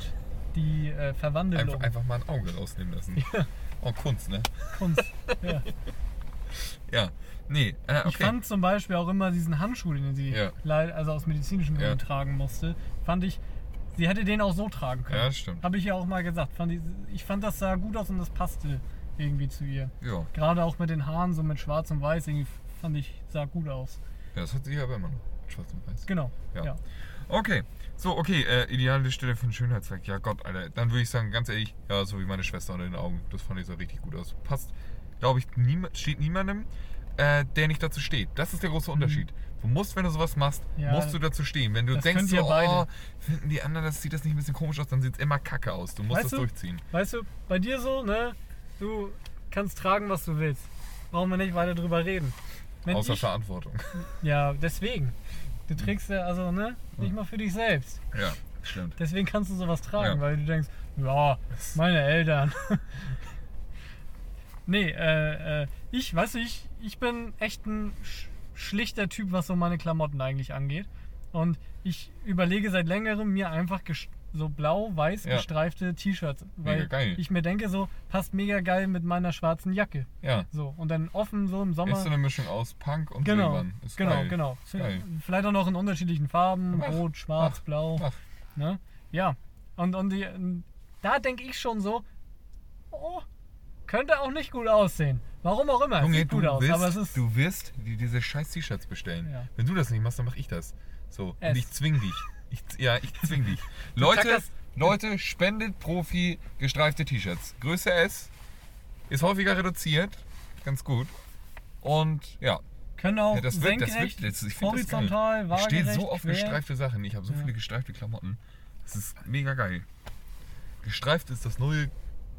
die äh, Verwandlung. Einfach, einfach mal ein Auge rausnehmen lassen. Oh, Kunst, ne? Kunst. Ja. Ja. Nee, äh, okay. Ich fand zum Beispiel auch immer diesen Handschuh, den sie Ja. also aus medizinischen Gründen Ja. tragen musste, fand ich, sie hätte den auch so tragen können. Ja, stimmt. Habe ich ja auch mal gesagt. Fand ich, ich fand, das sah gut aus und das passte irgendwie zu ihr. Ja. Gerade auch mit den Haaren, so mit schwarz und weiß, irgendwie fand ich, sah gut aus. ja, das hat sie aber immer noch. Schwarz und weiß. Genau. Ja. Ja. Okay. So, okay, äh, ideale Stelle für einen Schönheitsfleck. Ja Gott, Alter. Dann würde ich sagen, ganz ehrlich, ja, so wie meine Schwester unter den Augen. Das fand ich so richtig gut aus. Passt glaube ich, niem steht niemandem, äh, der nicht dazu steht. Das ist der große Unterschied. Du musst, wenn du sowas machst, Mhm. Ja, musst du dazu stehen. Wenn du denkst, so, oh, finden die anderen, das sieht das nicht ein bisschen komisch aus, dann sieht es immer kacke aus. Du musst Weißt das du? durchziehen. Weißt du, bei dir so, ne? Du kannst tragen, was du willst. Brauchen wir nicht weiter drüber reden. Wenn Außer ich, Verantwortung. ja, deswegen. Du trägst ja, also, ne? Nicht mal für dich selbst. ja, stimmt. Deswegen kannst du sowas tragen, Ja. weil du denkst, ja, meine Eltern. nee, äh, äh, ich, weißt du, ich, ich bin echt ein sch schlichter Typ, was so meine Klamotten eigentlich angeht. Und ich überlege seit längerem, mir einfach so blau-weiß Ja. gestreifte T-Shirts. Weil geil. ich mir denke, so passt mega geil mit meiner schwarzen Jacke. Ja. So, und dann offen so im Sommer. Ist so eine Mischung aus Punk und Genau, Silbern. Ist genau, geil. genau. Geil. Vielleicht auch noch in unterschiedlichen Farben, Mach, rot, schwarz, mach, blau. mach. Ne? Ja, und, und die, da denke ich schon so, oh, könnte auch nicht gut aussehen. Warum auch immer, es Junge, sieht gut du, aus, wirst, aber es ist... du wirst die, diese scheiß T-Shirts bestellen. Ja. Wenn du das nicht machst, dann mach ich das. So, Es. und ich zwing dich. Ich, ja, ich zwing dich. Leute, Leute, spendet Profi gestreifte T-Shirts. Größe S ist häufiger reduziert. Ganz gut. Und ja, Können auch ja das wird, das wird, das, ich find das geil. horizontal, Ich stehe so auf gestreifte Sachen. Ich habe so Ja. viele gestreifte Klamotten. Das ist mega geil. Gestreift ist das neue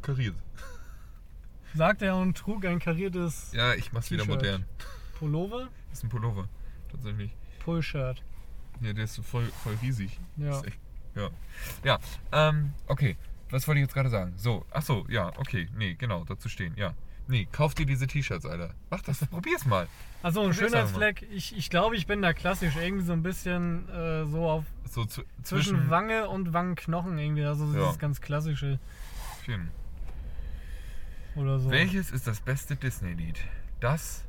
kariert. Sagt er und trug ein kariertes Ja, ich mach's wieder modern. Pullover, Das ist ein Pullover. Tatsächlich. Pull-Shirt. Ja, der ist so voll, voll riesig. Ja. Echt, ja. Ja, ähm, okay. Was wollte ich jetzt gerade sagen? So, ach so, ja, okay. Nee, genau, dazu stehen, ja. Nee, kauf dir diese T-Shirts, Alter. Mach das, probier's mal. Also ein. Schönheitsfleck, ich, ich glaube, ich bin da klassisch irgendwie so ein bisschen äh, so auf So zu, zwischen zwischen Wange und Wangenknochen irgendwie, also dieses Ja. ganz klassische Schön. oder so. Welches ist das beste Disney-Lied? Das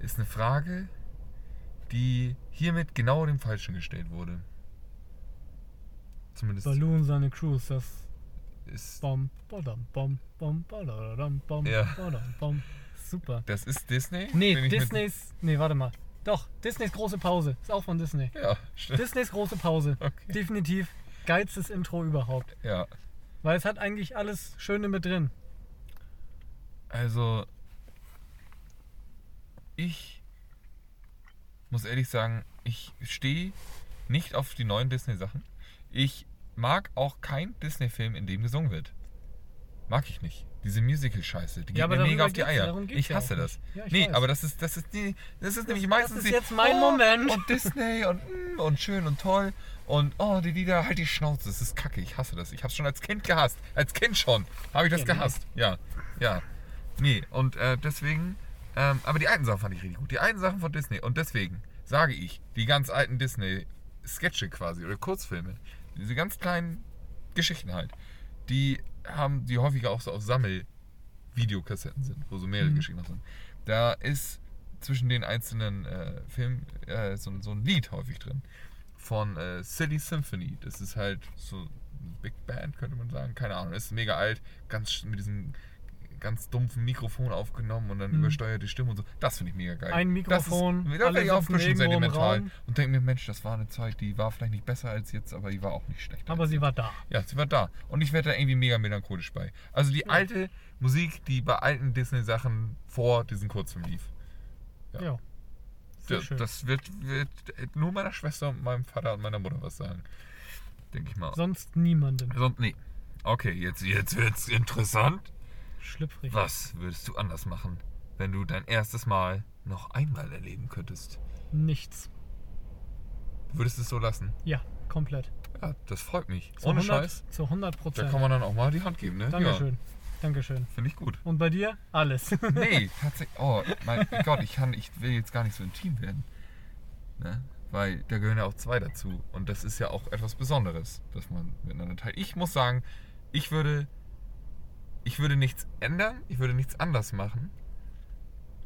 ist eine Frage, die hiermit genau dem Falschen gestellt wurde. Zumindest Balloons on a Cruise, das ist. Bom, badam, bom, bom, badadam, bom, Ja. badam, bom. Super. Das ist Disney? Nee, Disneys. Nee, warte mal. Doch, Disneys große Pause. Ist auch von Disney. Ja, stimmt. Disneys große Pause. Okay. Definitiv geilstes Intro überhaupt. Ja. Weil es hat eigentlich alles Schöne mit drin. Also, ich muss ehrlich sagen, ich stehe nicht auf die neuen Disney-Sachen. Ich mag auch keinen Disney-Film, in dem gesungen wird. Mag ich nicht. Diese Musical-Scheiße, die Ja, geht mir mega auf die Eier. Ich hasse das. Ja, ich nee, weiß. aber das ist, das ist die, das ist nämlich meistens ist die, jetzt mein Moment. Und Disney und, mm, und schön und toll. Und oh, die Lieder, halt die Schnauze, das ist kacke, ich hasse das. Ich hab's schon als Kind gehasst. Als Kind schon habe ich das Ja, nee. gehasst. Ja, ja. Nee, und äh, deswegen, ähm, aber die alten Sachen fand ich richtig gut. Die alten Sachen von Disney. Und deswegen sage ich, die ganz alten Disney-Sketche quasi oder Kurzfilme, diese ganz kleinen Geschichten halt, die haben, die häufiger auch so auf Sammel-Videokassetten sind, wo so mehrere Mhm. Geschichten sind. Da ist zwischen den einzelnen äh, Filmen äh, so, so ein Lied häufig drin von äh, Silly Symphony. Das ist halt so eine Big Band, könnte man sagen. Keine Ahnung, ist mega alt, ganz mit diesem ganz dumpfen Mikrofon aufgenommen und dann Mhm. übersteuerte Stimme und so. Das finde ich mega geil. Ein Mikrofon, das ist, da wäre ich auch ein bisschen sentimental und denke mir, Mensch, das war eine Zeit, die war vielleicht nicht besser als jetzt, aber die war auch nicht schlecht. Aber sie war da. Ja, sie war da. Und ich werde da irgendwie mega melancholisch bei. Also die alte Musik, die bei alten Disney-Sachen vor diesem Kurzfilm lief. Ja. Ja. Ja, schön. das wird, wird nur meiner Schwester und meinem Vater und meiner Mutter was sagen. Denke ich mal. Sonst niemandem. Sonst, nee. Okay, jetzt, jetzt wird's interessant. Schlüpfrig. Was würdest du anders machen, wenn du dein erstes Mal noch einmal erleben könntest? Nichts. Würdest du es so lassen? Ja, komplett. Ja, das freut mich. Zu Ohne 100, Scheiß. Zu 100 Da Prozent. kann man dann auch mal die Hand geben, ne? Dankeschön. Dankeschön. Ja, finde ich gut. Und bei dir? Alles. Nee, tatsächlich. Oh, mein Gott, ich, kann, ich will jetzt gar nicht so intim werden. Ne? Weil da gehören ja auch zwei dazu. Und das ist ja auch etwas Besonderes, dass man miteinander teilt. Ich muss sagen, ich würde. Ich würde nichts ändern, ich würde nichts anders machen.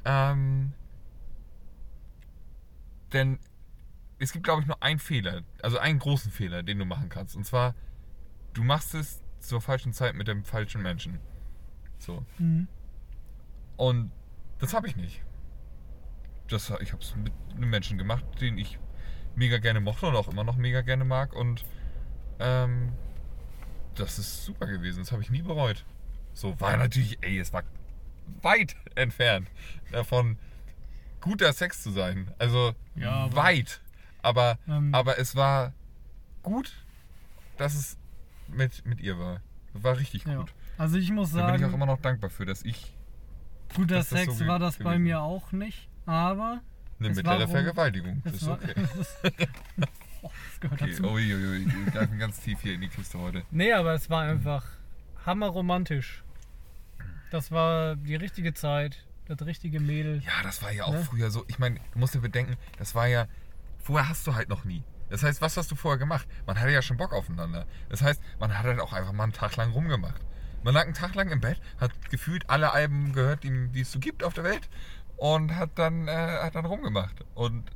Ähm, denn es gibt, glaube ich, nur einen Fehler, also einen großen Fehler, den du machen kannst. Und zwar, du machst es zur falschen Zeit mit dem falschen Menschen. So. Mhm. Und das habe ich nicht. Das, ich habe es mit einem Menschen gemacht, den ich mega gerne mochte und auch immer noch mega gerne mag. Und ähm, das ist super gewesen. Das habe ich nie bereut. So war natürlich, ey, es war weit entfernt davon, guter Sex zu sein. Also Ja, aber- weit. Aber, Ähm. aber es war gut, dass es mit, mit ihr war. War richtig Ja. gut. Also ich muss Da bin ich auch sagen, immer noch dankbar für, dass ich guter dass das so Sex war das bei mir auch nicht, aber eine Es mittlere Vergewaltigung. Das ist okay. das, oh, das gehört okay. dazu. Uiuiui, wir greifen ganz tief hier in die Kiste heute. Nee, aber es war einfach hammerromantisch. Das war die richtige Zeit, das richtige Mädel. Ja, das war ja auch Ne? früher so. Ich meine, du musst dir bedenken, das war ja. Vorher hast du halt noch nie. Das heißt, was hast du vorher gemacht? Man hatte ja schon Bock aufeinander. Das heißt, man hat halt auch einfach mal einen Tag lang rumgemacht. Man lag einen Tag lang im Bett, hat gefühlt alle Alben gehört, die, die es so gibt auf der Welt und hat dann, äh, hat dann rumgemacht. Und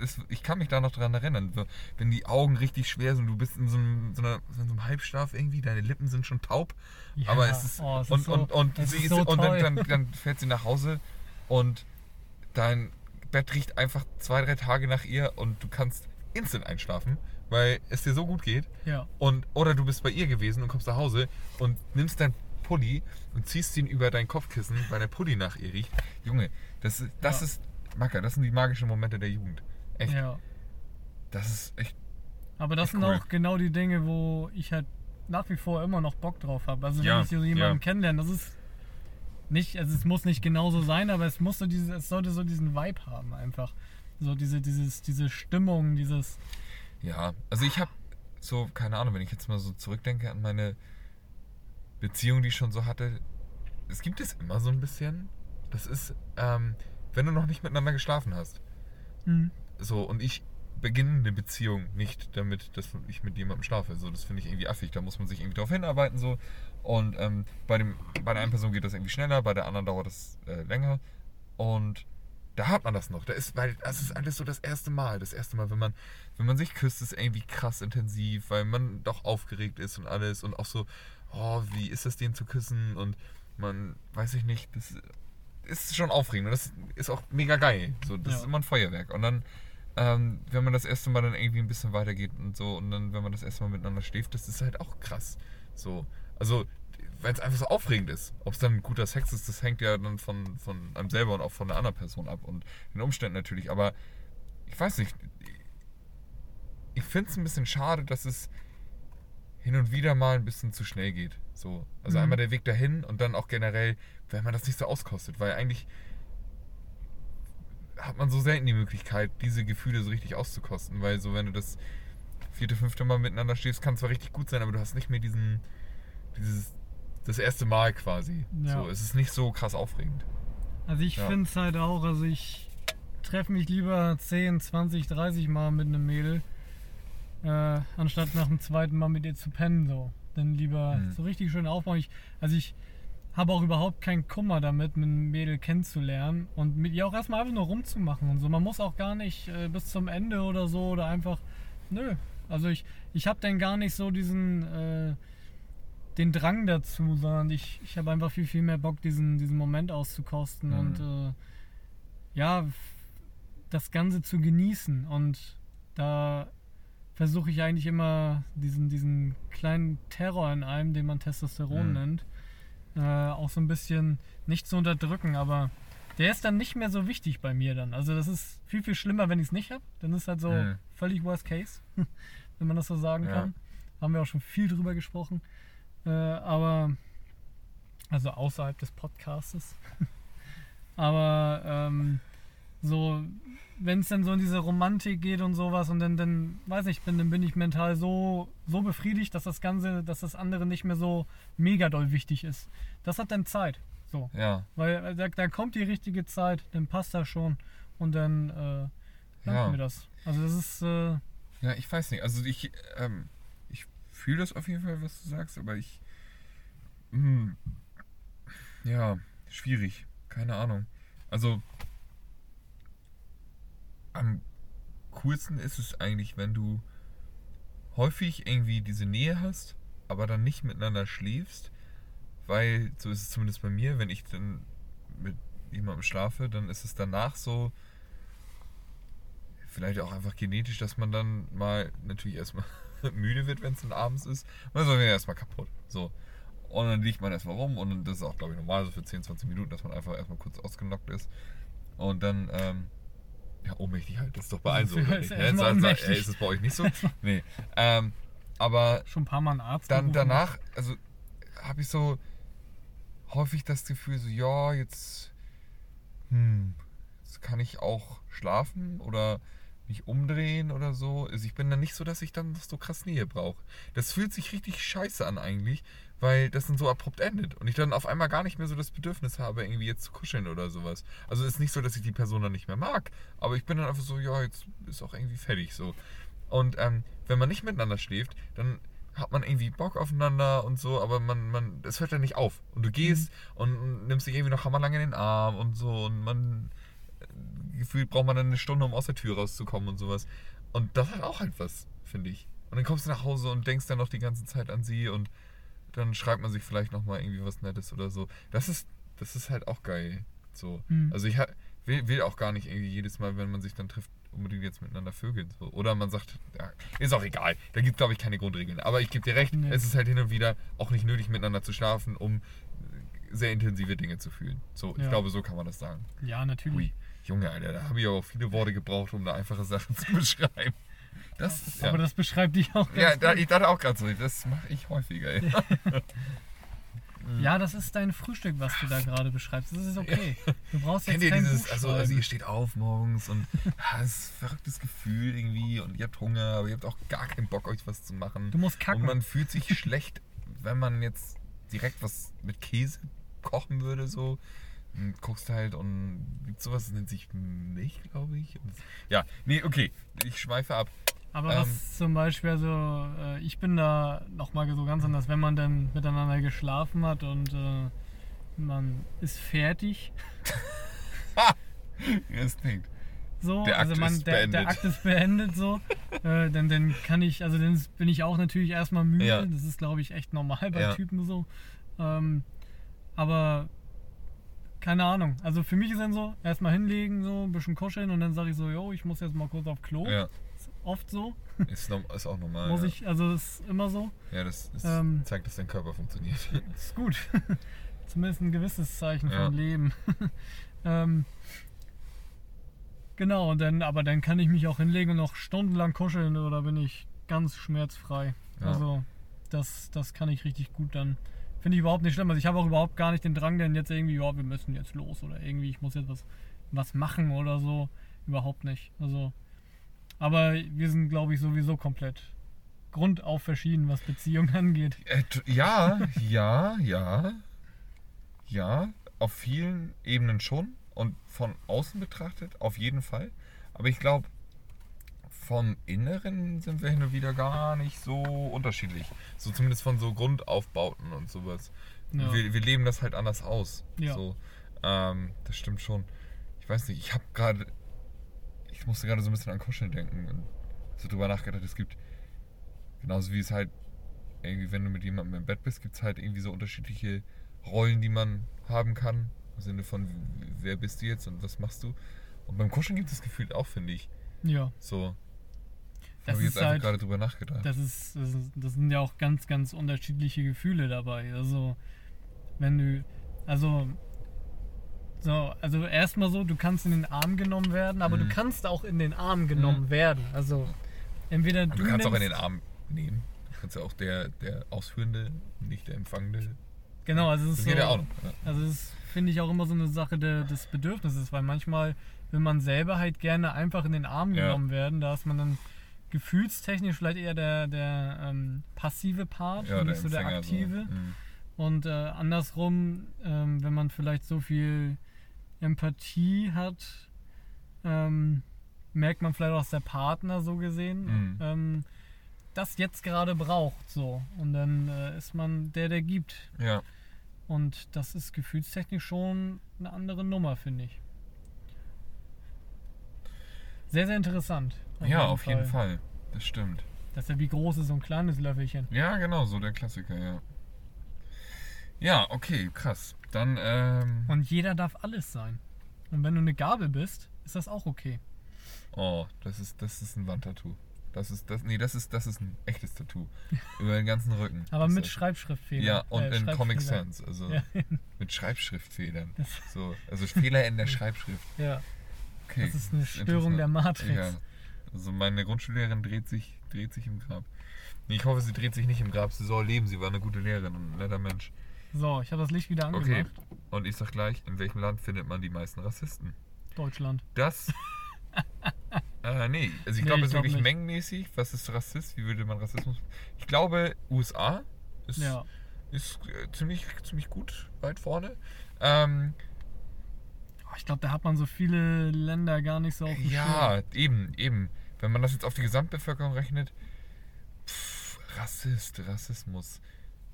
es, ich kann mich da noch dran erinnern, so, wenn die Augen richtig schwer sind, du bist in so einem, so einer, so einem Halbschlaf irgendwie, deine Lippen sind schon taub, Ja, aber es ist, oh, es ist und, so- und, und, es sie ist so und toll. dann, dann, dann fährt sie nach Hause und dein Bett riecht einfach zwei, drei Tage nach ihr und du kannst instant einschlafen, weil es dir so gut geht. Ja. Und, oder du bist bei ihr gewesen und kommst nach Hause und nimmst dein Pulli und ziehst ihn über dein Kopfkissen, weil der Pulli nach ihr riecht. Junge, das, ist- das Ja. ist, Macker, das sind die magischen Momente der Jugend. Echt, ja. das ist echt, Aber das Echt sind cool. auch genau die Dinge, wo ich halt nach wie vor immer noch Bock drauf habe. Also wenn Ja, ich so jemanden ja. kennenlerne, das ist nicht, also es muss nicht genauso sein, aber es muss so diese, es sollte so diesen Vibe haben einfach. So diese, dieses, diese Stimmung, dieses, ja. Also ich habe so, keine Ahnung, wenn ich jetzt mal so zurückdenke an meine Beziehung, die ich schon so hatte, es gibt es immer so ein bisschen. Das ist, ähm, wenn du noch nicht miteinander geschlafen hast. hm, So, und ich beginne eine Beziehung nicht damit, dass ich mit jemandem schlafe. So, das finde ich irgendwie affig. Da muss man sich irgendwie drauf hinarbeiten. So. Und ähm, bei, dem, bei der einen Person geht das irgendwie schneller, bei der anderen dauert das äh, länger. Und da hat man das noch. Da ist, weil das ist alles so das erste Mal. Das erste Mal, wenn man, wenn man sich küsst, ist irgendwie krass intensiv, weil man doch aufgeregt ist und alles. Und auch so, oh, wie ist das, den zu küssen? Und man, weiß ich nicht, das ist schon aufregend. Und das ist auch mega geil. So, das Ja. ist immer ein Feuerwerk. Und dann ähm, wenn man das erste Mal dann irgendwie ein bisschen weitergeht und so und dann, wenn man das erste Mal miteinander schläft, das ist halt auch krass. So, also, weil es einfach so aufregend ist. Ob es dann ein guter Sex ist, das hängt ja dann von, von einem selber und auch von der anderen Person ab und den Umständen natürlich. Aber ich weiß nicht, ich finde es ein bisschen schade, dass es hin und wieder mal ein bisschen zu schnell geht. So, also Mhm. einmal der Weg dahin und dann auch generell, wenn man das nicht so auskostet, weil eigentlich hat man so selten die Möglichkeit, diese Gefühle so richtig auszukosten, weil so, wenn du das vierte, fünfte Mal miteinander stehst, kann zwar richtig gut sein, aber du hast nicht mehr diesen, dieses, das erste Mal quasi. Ja. So, es ist nicht so krass aufregend. Also ich Ja. finde es halt auch, also ich treffe mich lieber 10, 20, 30 Mal mit einem Mädel, äh, anstatt nach dem zweiten Mal mit ihr zu pennen. So. Dann lieber Mhm. so richtig schön aufbauen. Ich, also ich habe auch überhaupt keinen Kummer damit, mit einem Mädel kennenzulernen und mit ihr auch erstmal einfach nur rumzumachen und so. Man muss auch gar nicht äh, bis zum Ende oder so oder einfach, nö. Also ich, ich habe dann gar nicht so diesen, äh, den Drang dazu, sondern ich, ich habe einfach viel, viel mehr Bock, diesen, diesen Moment auszukosten Mhm. und äh, ja, das Ganze zu genießen. Und da versuche ich eigentlich immer diesen, diesen kleinen Terror in einem, den man Testosteron Mhm. nennt, äh, auch so ein bisschen nicht zu unterdrücken, aber der ist dann nicht mehr so wichtig bei mir dann. Also das ist viel, viel schlimmer, wenn ich es nicht habe. Dann ist halt so Mhm. völlig worst case, wenn man das so sagen Ja. kann. Haben wir auch schon viel drüber gesprochen. Äh, aber, also außerhalb des Podcastes. aber ähm, so, wenn es dann so in diese Romantik geht und sowas und dann, dann weiß ich, bin, dann bin ich mental so, so befriedigt, dass das Ganze, dass das andere nicht mehr so mega doll wichtig ist. Das hat dann Zeit. So. Ja, Weil äh, da, da kommt die richtige Zeit, dann passt das schon und dann äh, Ja. wir das. Also das ist, äh, ja, ich weiß nicht. Also ich, ähm, ich fühle das auf jeden Fall, was du sagst, aber ich, hm, ja, schwierig. Keine Ahnung. Also am coolsten ist es eigentlich, wenn du häufig irgendwie diese Nähe hast, aber dann nicht miteinander schläfst, weil so ist es zumindest bei mir, wenn ich dann mit jemandem schlafe, dann ist es danach so, vielleicht auch einfach genetisch, dass man dann mal natürlich erstmal müde wird, wenn es dann abends ist. Man ist wieder erstmal kaputt. So. Und dann liegt man erstmal rum und das ist auch, glaube ich, normal so für 10, 20 Minuten, dass man einfach erstmal kurz ausgenockt ist. Und dann, ähm, ja, ohnmächtig halt, das ist doch bei allen so. Ja, oder ist nicht? erstmal Sa- sa- ohnmächtig. ey, ist es bei euch nicht so? Nee. Ähm, aber Schon ein paar Mal einen Arzt. dann gerufen. danach, also habe ich so häufig das Gefühl, so ja, jetzt, hm, jetzt kann ich auch schlafen oder mich umdrehen oder so. Also ich bin dann nicht so, dass ich dann so krass Nähe brauche. Das fühlt sich richtig scheiße an eigentlich, weil das dann so abrupt endet und ich dann auf einmal gar nicht mehr so das Bedürfnis habe, irgendwie jetzt zu kuscheln oder sowas. Also es ist nicht so, dass ich die Person dann nicht mehr mag, aber ich bin dann einfach so, ja, jetzt ist auch irgendwie fertig so. Und ähm, wenn man nicht miteinander schläft, dann hat man irgendwie Bock aufeinander und so, aber man, man, es hört ja nicht auf. Und du gehst und nimmst dich irgendwie noch hammerlang in den Arm und so und man, gefühlt braucht man dann eine Stunde, um aus der Tür rauszukommen und sowas. Und das hat auch halt was, finde ich. Und dann kommst du nach Hause und denkst dann noch die ganze Zeit an sie und dann schreibt man sich vielleicht nochmal irgendwie was Nettes oder so. Das ist, das ist halt auch geil. So. Mhm. Also ich will, will auch gar nicht irgendwie jedes Mal, wenn man sich dann trifft, unbedingt jetzt miteinander vögeln. So. Oder man sagt, ja, ist auch egal. Da gibt es, glaube ich, keine Grundregeln. Aber ich gebe dir recht, Nee. es ist halt hin und wieder auch nicht nötig, miteinander zu schlafen, um sehr intensive Dinge zu fühlen. So, ich Ja. glaube, so kann man das sagen. Ja, natürlich. Ui, Junge, Alter, da habe ich auch viele Worte gebraucht, um da einfache Sachen zu beschreiben. Das ja. Aber das beschreibt dich auch. ja, da, ich dachte auch gerade so, das mache ich häufiger. Ey. ja, das ist dein Frühstück, was du da gerade beschreibst. Das ist okay. Du brauchst jetzt Kennt ihr kein dieses, Buch also, also ihr steht auf morgens und ah, ist ein verrücktes Gefühl irgendwie und ihr habt Hunger, aber ihr habt auch gar keinen Bock, euch was zu machen. Du musst kacken. Und man fühlt sich schlecht, wenn man jetzt direkt was mit Käse kochen würde, so. Und guckst halt und gibt sowas, das nennt sich Milch, glaube ich. Und, ja, nee, okay, ich schweife ab. Aber Ähm, was zum Beispiel, also äh, ich bin da nochmal so ganz anders, wenn man dann miteinander geschlafen hat und äh, man ist fertig. Es klingt. So, Der Akt also man, ist der, der beendet. Akt ist beendet so. äh, dann, dann kann ich, also dann bin ich auch natürlich erstmal müde. Ja. Das ist, glaube ich, echt normal bei Ja. Typen so. Ähm, aber keine Ahnung. Also für mich ist dann so, erstmal hinlegen, so ein bisschen kuscheln und dann sage ich so, yo, ich muss jetzt mal kurz auf Klo. Ja, Ist oft so. ist, ist auch normal. Muss ja. ich, also das ist immer so. Ja, das, das Ähm, zeigt, dass dein Körper funktioniert. Ist gut. Zumindest ein gewisses Zeichen Ja. vom Leben. ähm, genau, und dann, aber dann kann ich mich auch hinlegen und noch stundenlang kuscheln oder bin ich ganz schmerzfrei. Ja. Also das, das kann ich richtig gut dann. Finde ich überhaupt nicht schlimm. Also ich habe auch überhaupt gar nicht den Drang, denn jetzt irgendwie, ja, wir müssen jetzt los oder irgendwie, ich muss jetzt was, was machen oder so. Überhaupt nicht. Also, aber wir sind, glaube ich, sowieso komplett grundauf verschieden, was Beziehungen angeht. Äh, ja, ja, ja. Ja, auf vielen Ebenen schon. Und von außen betrachtet auf jeden Fall. Aber ich glaube, vom Inneren sind wir hin und wieder gar nicht so unterschiedlich. So zumindest von so Grundaufbauten und sowas. Ja. Wir, wir leben das halt anders aus. Ja. So, ähm, das stimmt schon. Ich weiß nicht, ich habe gerade, ich musste gerade so ein bisschen an Kuscheln denken und so drüber nachgedacht. Es gibt, genauso wie es halt irgendwie, wenn du mit jemandem im Bett bist, gibt es halt irgendwie so unterschiedliche Rollen, die man haben kann. Im Sinne von, wer bist du jetzt und was machst du? Und beim Kuscheln gibt es das Gefühl auch, finde ich. Ja. So. Das Habe ich jetzt einfach halt- gerade drüber nachgedacht. Das, ist, das, ist, das sind ja auch ganz, ganz unterschiedliche Gefühle dabei. Also, wenn du, also, so, also erstmal so, du kannst in den Arm genommen werden, aber Mhm. du kannst auch in den Arm genommen werden. Also, entweder du, du kannst auch in den Arm nehmen. Du kannst ja auch der, der Ausführende, nicht der Empfangende. Genau, also es Das ist geht so, ja auch noch. Ja. Also das finde ich auch immer so eine Sache de, des Bedürfnisses, weil manchmal will man selber halt gerne einfach in den Arm Ja. genommen werden. Da ist man dann gefühlstechnisch vielleicht eher der, der ähm, passive Part Ja, und der nicht so der so. aktive. Mhm. Und äh, andersrum, ähm, wenn man vielleicht so viel Empathie hat, ähm, merkt man vielleicht auch, dass der Partner so gesehen Mhm. ähm, das jetzt gerade braucht. So. Und dann äh, ist man der, der gibt. Ja. Und das ist gefühlstechnisch schon eine andere Nummer, finde ich. Sehr, sehr interessant. ja, auf jeden Fall. Das stimmt. Das ist ja wie groß ist so ein kleines Löffelchen. Ja, genau, so der Klassiker, ja. Ja, okay, krass. Dann, ähm. Und jeder darf alles sein. Und wenn du eine Gabel bist, ist das auch okay. Oh, das ist, das ist ein Wandtattoo. Das ist das. Nee, das ist das ist ein echtes Tattoo. Über den ganzen Rücken. Aber Das mit ist- Schreibschriftfehler. Ja, und Äh, in Comic. Sans. Also Ja. mit Schreibschriftfehlern. So, also Fehler in der Schreibschrift. Ja, Okay. das ist eine Störung der. Matrix. Ja. Also meine Grundschullehrerin dreht sich, dreht sich im Grab. Nee, ich hoffe, sie dreht sich nicht im Grab. Sie soll leben. Sie war eine gute Lehrerin und ein netter Mensch. So, ich habe das Licht wieder Okay. angemacht. Und ich sag gleich, in welchem Land findet man die meisten Rassisten? Deutschland. Das. äh, nee, also ich Nee, glaube, es ist glaub wirklich nicht. mengenmäßig. Was ist Rassist? Wie würde man Rassismus. Ich glaube, USA ist, Ja. ist äh, ziemlich, ziemlich gut weit vorne. Ähm, Ich glaube, da hat man so viele Länder gar nicht so auf dem ja, eben, eben. Wenn man das jetzt auf die Gesamtbevölkerung rechnet. Pff, Rassist, Rassismus.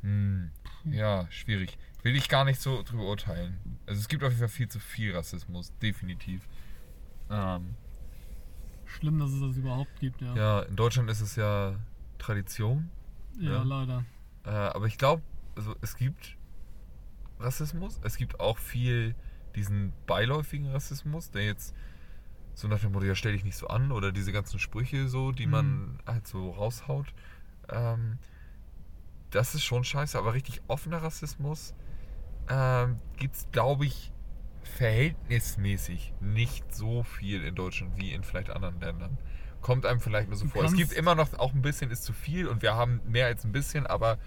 Hm, ja, schwierig. Will ich gar nicht so drüber urteilen. Also es gibt auf jeden Fall viel zu viel Rassismus, definitiv. Ähm, Schlimm, dass es das überhaupt gibt, ja. Ja, in Deutschland ist es ja Tradition. Ja, Ja. leider. Äh, aber ich glaube, also es gibt Rassismus. Es gibt auch viel diesen beiläufigen Rassismus, der jetzt so nach dem Motto, ja, stell dich nicht so an oder diese ganzen Sprüche so, die man halt so raushaut. Ähm, das ist schon scheiße, aber richtig offener Rassismus ähm, gibt es, glaube ich, verhältnismäßig nicht so viel in Deutschland wie in vielleicht anderen Ländern. Kommt einem vielleicht nur so Du vor. Es gibt immer noch auch ein bisschen ist zu viel und wir haben mehr als ein bisschen, aber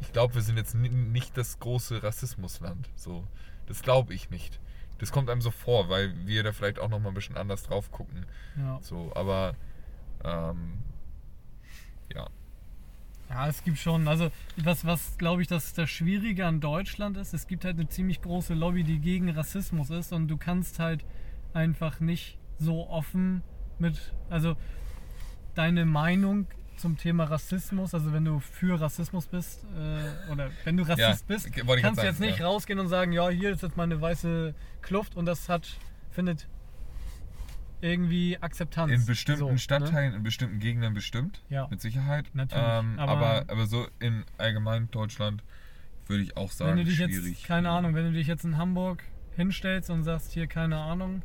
ich glaube, wir sind jetzt ni- nicht das große Rassismusland. So, das glaube ich nicht. Das kommt einem so vor, weil wir da vielleicht auch noch mal ein bisschen anders drauf gucken. Ja. So, aber ähm, ja, Ja, es gibt schon, also was, was glaube ich, das, das Schwierige an Deutschland ist, es gibt halt eine ziemlich große Lobby, die gegen Rassismus ist und du kannst halt einfach nicht so offen mit, also deine Meinung zum Thema Rassismus, also wenn du für Rassismus bist äh, oder wenn du Rassist Ja, bist, kannst du jetzt nicht ja. rausgehen und sagen, ja, hier ist jetzt mal eine weiße Kluft und das hat, findet irgendwie Akzeptanz. in bestimmten So, ne? Stadtteilen, in bestimmten Gegenden bestimmt, Ja. mit Sicherheit. Natürlich, Ähm, aber- aber, aber, so in allgemein Deutschland würde ich auch sagen, Wenn du dich schwierig. jetzt, keine Ahnung, wenn du dich jetzt in Hamburg hinstellst und sagst, hier, keine Ahnung,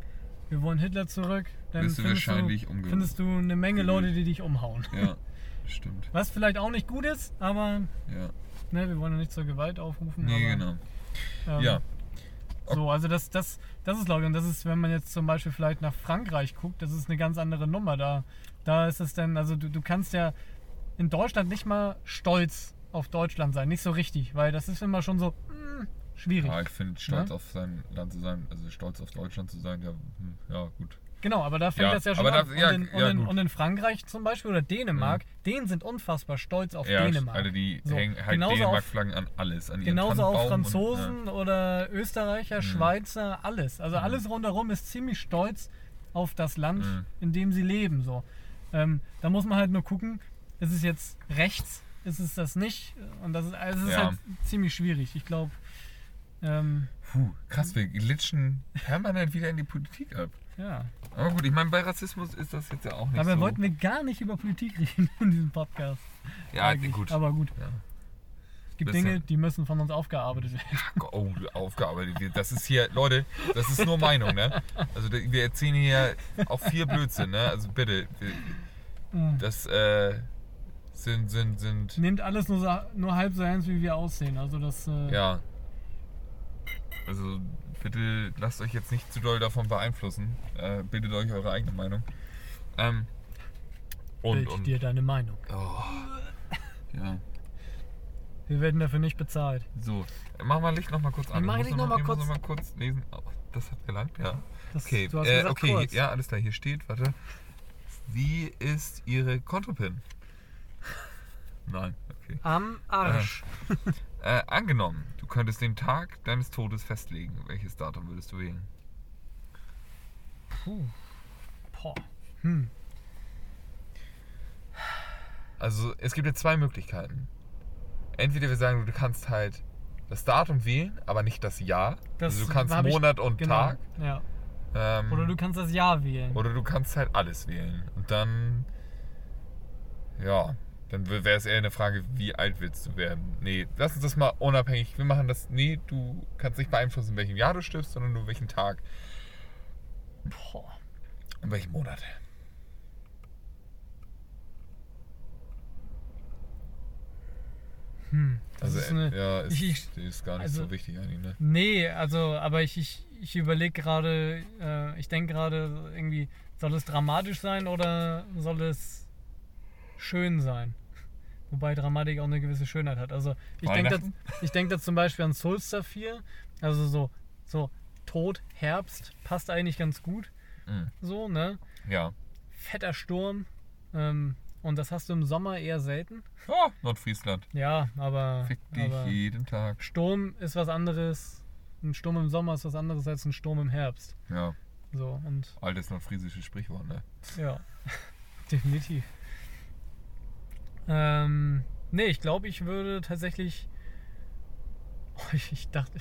wir wollen Hitler zurück, dann findest, du, findest du eine Menge Leute, die dich umhauen. Ja, stimmt. Was vielleicht auch nicht gut ist, aber Ja. ne, wir wollen ja nicht zur Gewalt aufrufen. Nee, aber, genau. Ähm, Ja. So, also das, das, das ist glaube ich, und das ist, wenn man jetzt zum Beispiel vielleicht nach Frankreich guckt, das ist eine ganz andere Nummer. Da, da ist es dann, also du, du kannst ja in Deutschland nicht mal stolz auf Deutschland sein, nicht so richtig, weil das ist immer schon so hm, schwierig. Ja, ich finde, stolz Ja? auf sein Land zu sein, also stolz auf Deutschland zu sein, ja, hm, ja gut. Genau, aber da fängt Ja, das ja schon an. da- ja, und, in, und, ja, in, gut. und in Frankreich zum Beispiel oder Dänemark, denen sind unfassbar stolz auf Dänemark. alle die So, hängen halt Dänemark-Flaggen an alles, an Genauso auf Tannenbaum Franzosen Und, oder Österreicher, Schweizer, alles. Also Mhm. alles rundherum ist ziemlich stolz auf das Land, Mhm. in dem sie leben. So. Ähm, da muss man halt nur gucken, ist es jetzt rechts, ist es das nicht? Und das ist, also ist Ja. halt ziemlich schwierig. Ich glaube, ähm, puh, krass, wir glitschen permanent wieder in die Politik ab. ja. Aber gut, ich meine, bei Rassismus ist das jetzt ja auch nicht Dabei so. wollten wir gar nicht über Politik reden in diesem Podcast. ja, eigentlich. gut. Aber gut. Ja. Es gibt. Dinge, die müssen von uns aufgearbeitet werden. Oh, aufgearbeitet. Wir- Das ist hier, Leute, das ist nur Meinung, ne? Also wir erzählen hier auch viel Blödsinn, ne? Also bitte, wir- das äh, sind, sind, sind, Nehmt alles nur, nur halb so ernst, wie wir aussehen. Also das. Äh, ja. Also bitte lasst euch jetzt nicht zu doll davon beeinflussen. Äh, bildet euch eure eigene Meinung. Ähm, und, bild und, dir deine Meinung. oh, ja. Wir werden dafür nicht bezahlt. So, mach mal Licht noch mal kurz an. mach Ich Licht muss noch mal kurz. noch mal kurz lesen. Oh, das hat gelangt, ja. Das, Okay, du hast äh, gesagt, okay, kurz. ja, alles klar, hier steht, warte. Wie ist Ihre Kontopin? Nein, okay. Am Arsch. Äh, angenommen, du könntest den Tag deines Todes festlegen. Welches Datum würdest du wählen? Puh. Boah. Hm. Also, es gibt ja zwei Möglichkeiten. Entweder wir sagen, du kannst halt das Datum wählen, aber nicht das Jahr. Das also du kannst hab ich- Monat und Genau. Tag. Ja. Ähm, Oder du kannst das Jahr wählen. Oder du kannst halt alles wählen. Und dann. Ja. Dann wäre es eher eine Frage, wie alt willst du werden? Nee, lass uns das mal unabhängig. Wir machen das. Nee, du kannst nicht beeinflussen, in welchem Jahr du stirbst, sondern nur welchen Tag. Boah. In welchem Monat? Hm, also, ist äh, eine, ja, ist, ich, ist gar nicht also, so wichtig eigentlich, ne? Nee, also, aber ich, ich, ich überlege gerade, äh, ich denke gerade irgendwie, soll es dramatisch sein oder soll es schön sein? Wobei Dramatik auch eine gewisse Schönheit hat. Also ich denke da, denk da zum Beispiel an Solstice 4, also so, so Tod, Herbst, passt eigentlich ganz gut. Mhm. So, ne? Ja. Fetter Sturm. Ähm, und das hast du im Sommer eher selten. Oh, Nordfriesland. Ja, aber, Fick dich aber jeden Tag. Sturm ist was anderes. Ein Sturm im Sommer ist was anderes als ein Sturm im Herbst. Ja, So, und altes nordfriesisches Sprichwort, ne? ja, definitiv. Ähm, nee, ich glaube, ich würde tatsächlich. Oh, ich, ich dachte,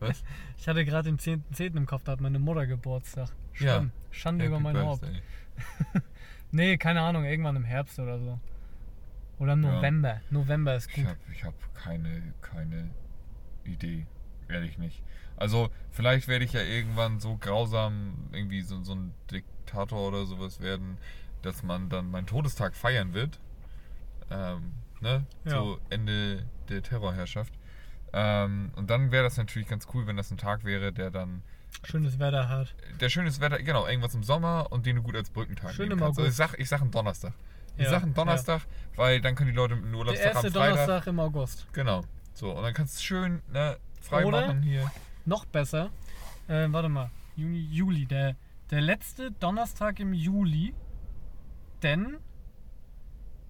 Was? ich hatte gerade den 10.10. im Kopf, da hat meine Mutter Geburtstag. Ja. Schlimm. Schande über Happy mein Haupt. Nee, keine Ahnung, irgendwann im Herbst oder so. Oder im Ja. November. November ist Ich gut. habe ich hab keine, keine Idee. Ehrlich nicht. Also, vielleicht werde ich ja irgendwann so grausam, irgendwie so, so ein Diktator oder sowas werden, dass man dann meinen Todestag feiern wird. Ähm, ne? Ja. So Ende der Terrorherrschaft. Ähm, und dann wäre das natürlich ganz cool, wenn das ein Tag wäre, der dann Schönes Wetter hat. der schönes Wetter, genau, irgendwas im Sommer und den du gut als Brückentag Schön nehmen im kannst. Also ich sag, ich sag einen Donnerstag. Ich Ja, sag einen Donnerstag, weil dann können die Leute mit dem Der Urlaubstag erste am Freitag. Donnerstag im August. Genau. So, und dann kannst du schön ne, frei Oder? machen hier. Noch besser. Äh, warte mal. Juni, Juli. Der, der letzte Donnerstag im Juli. Denn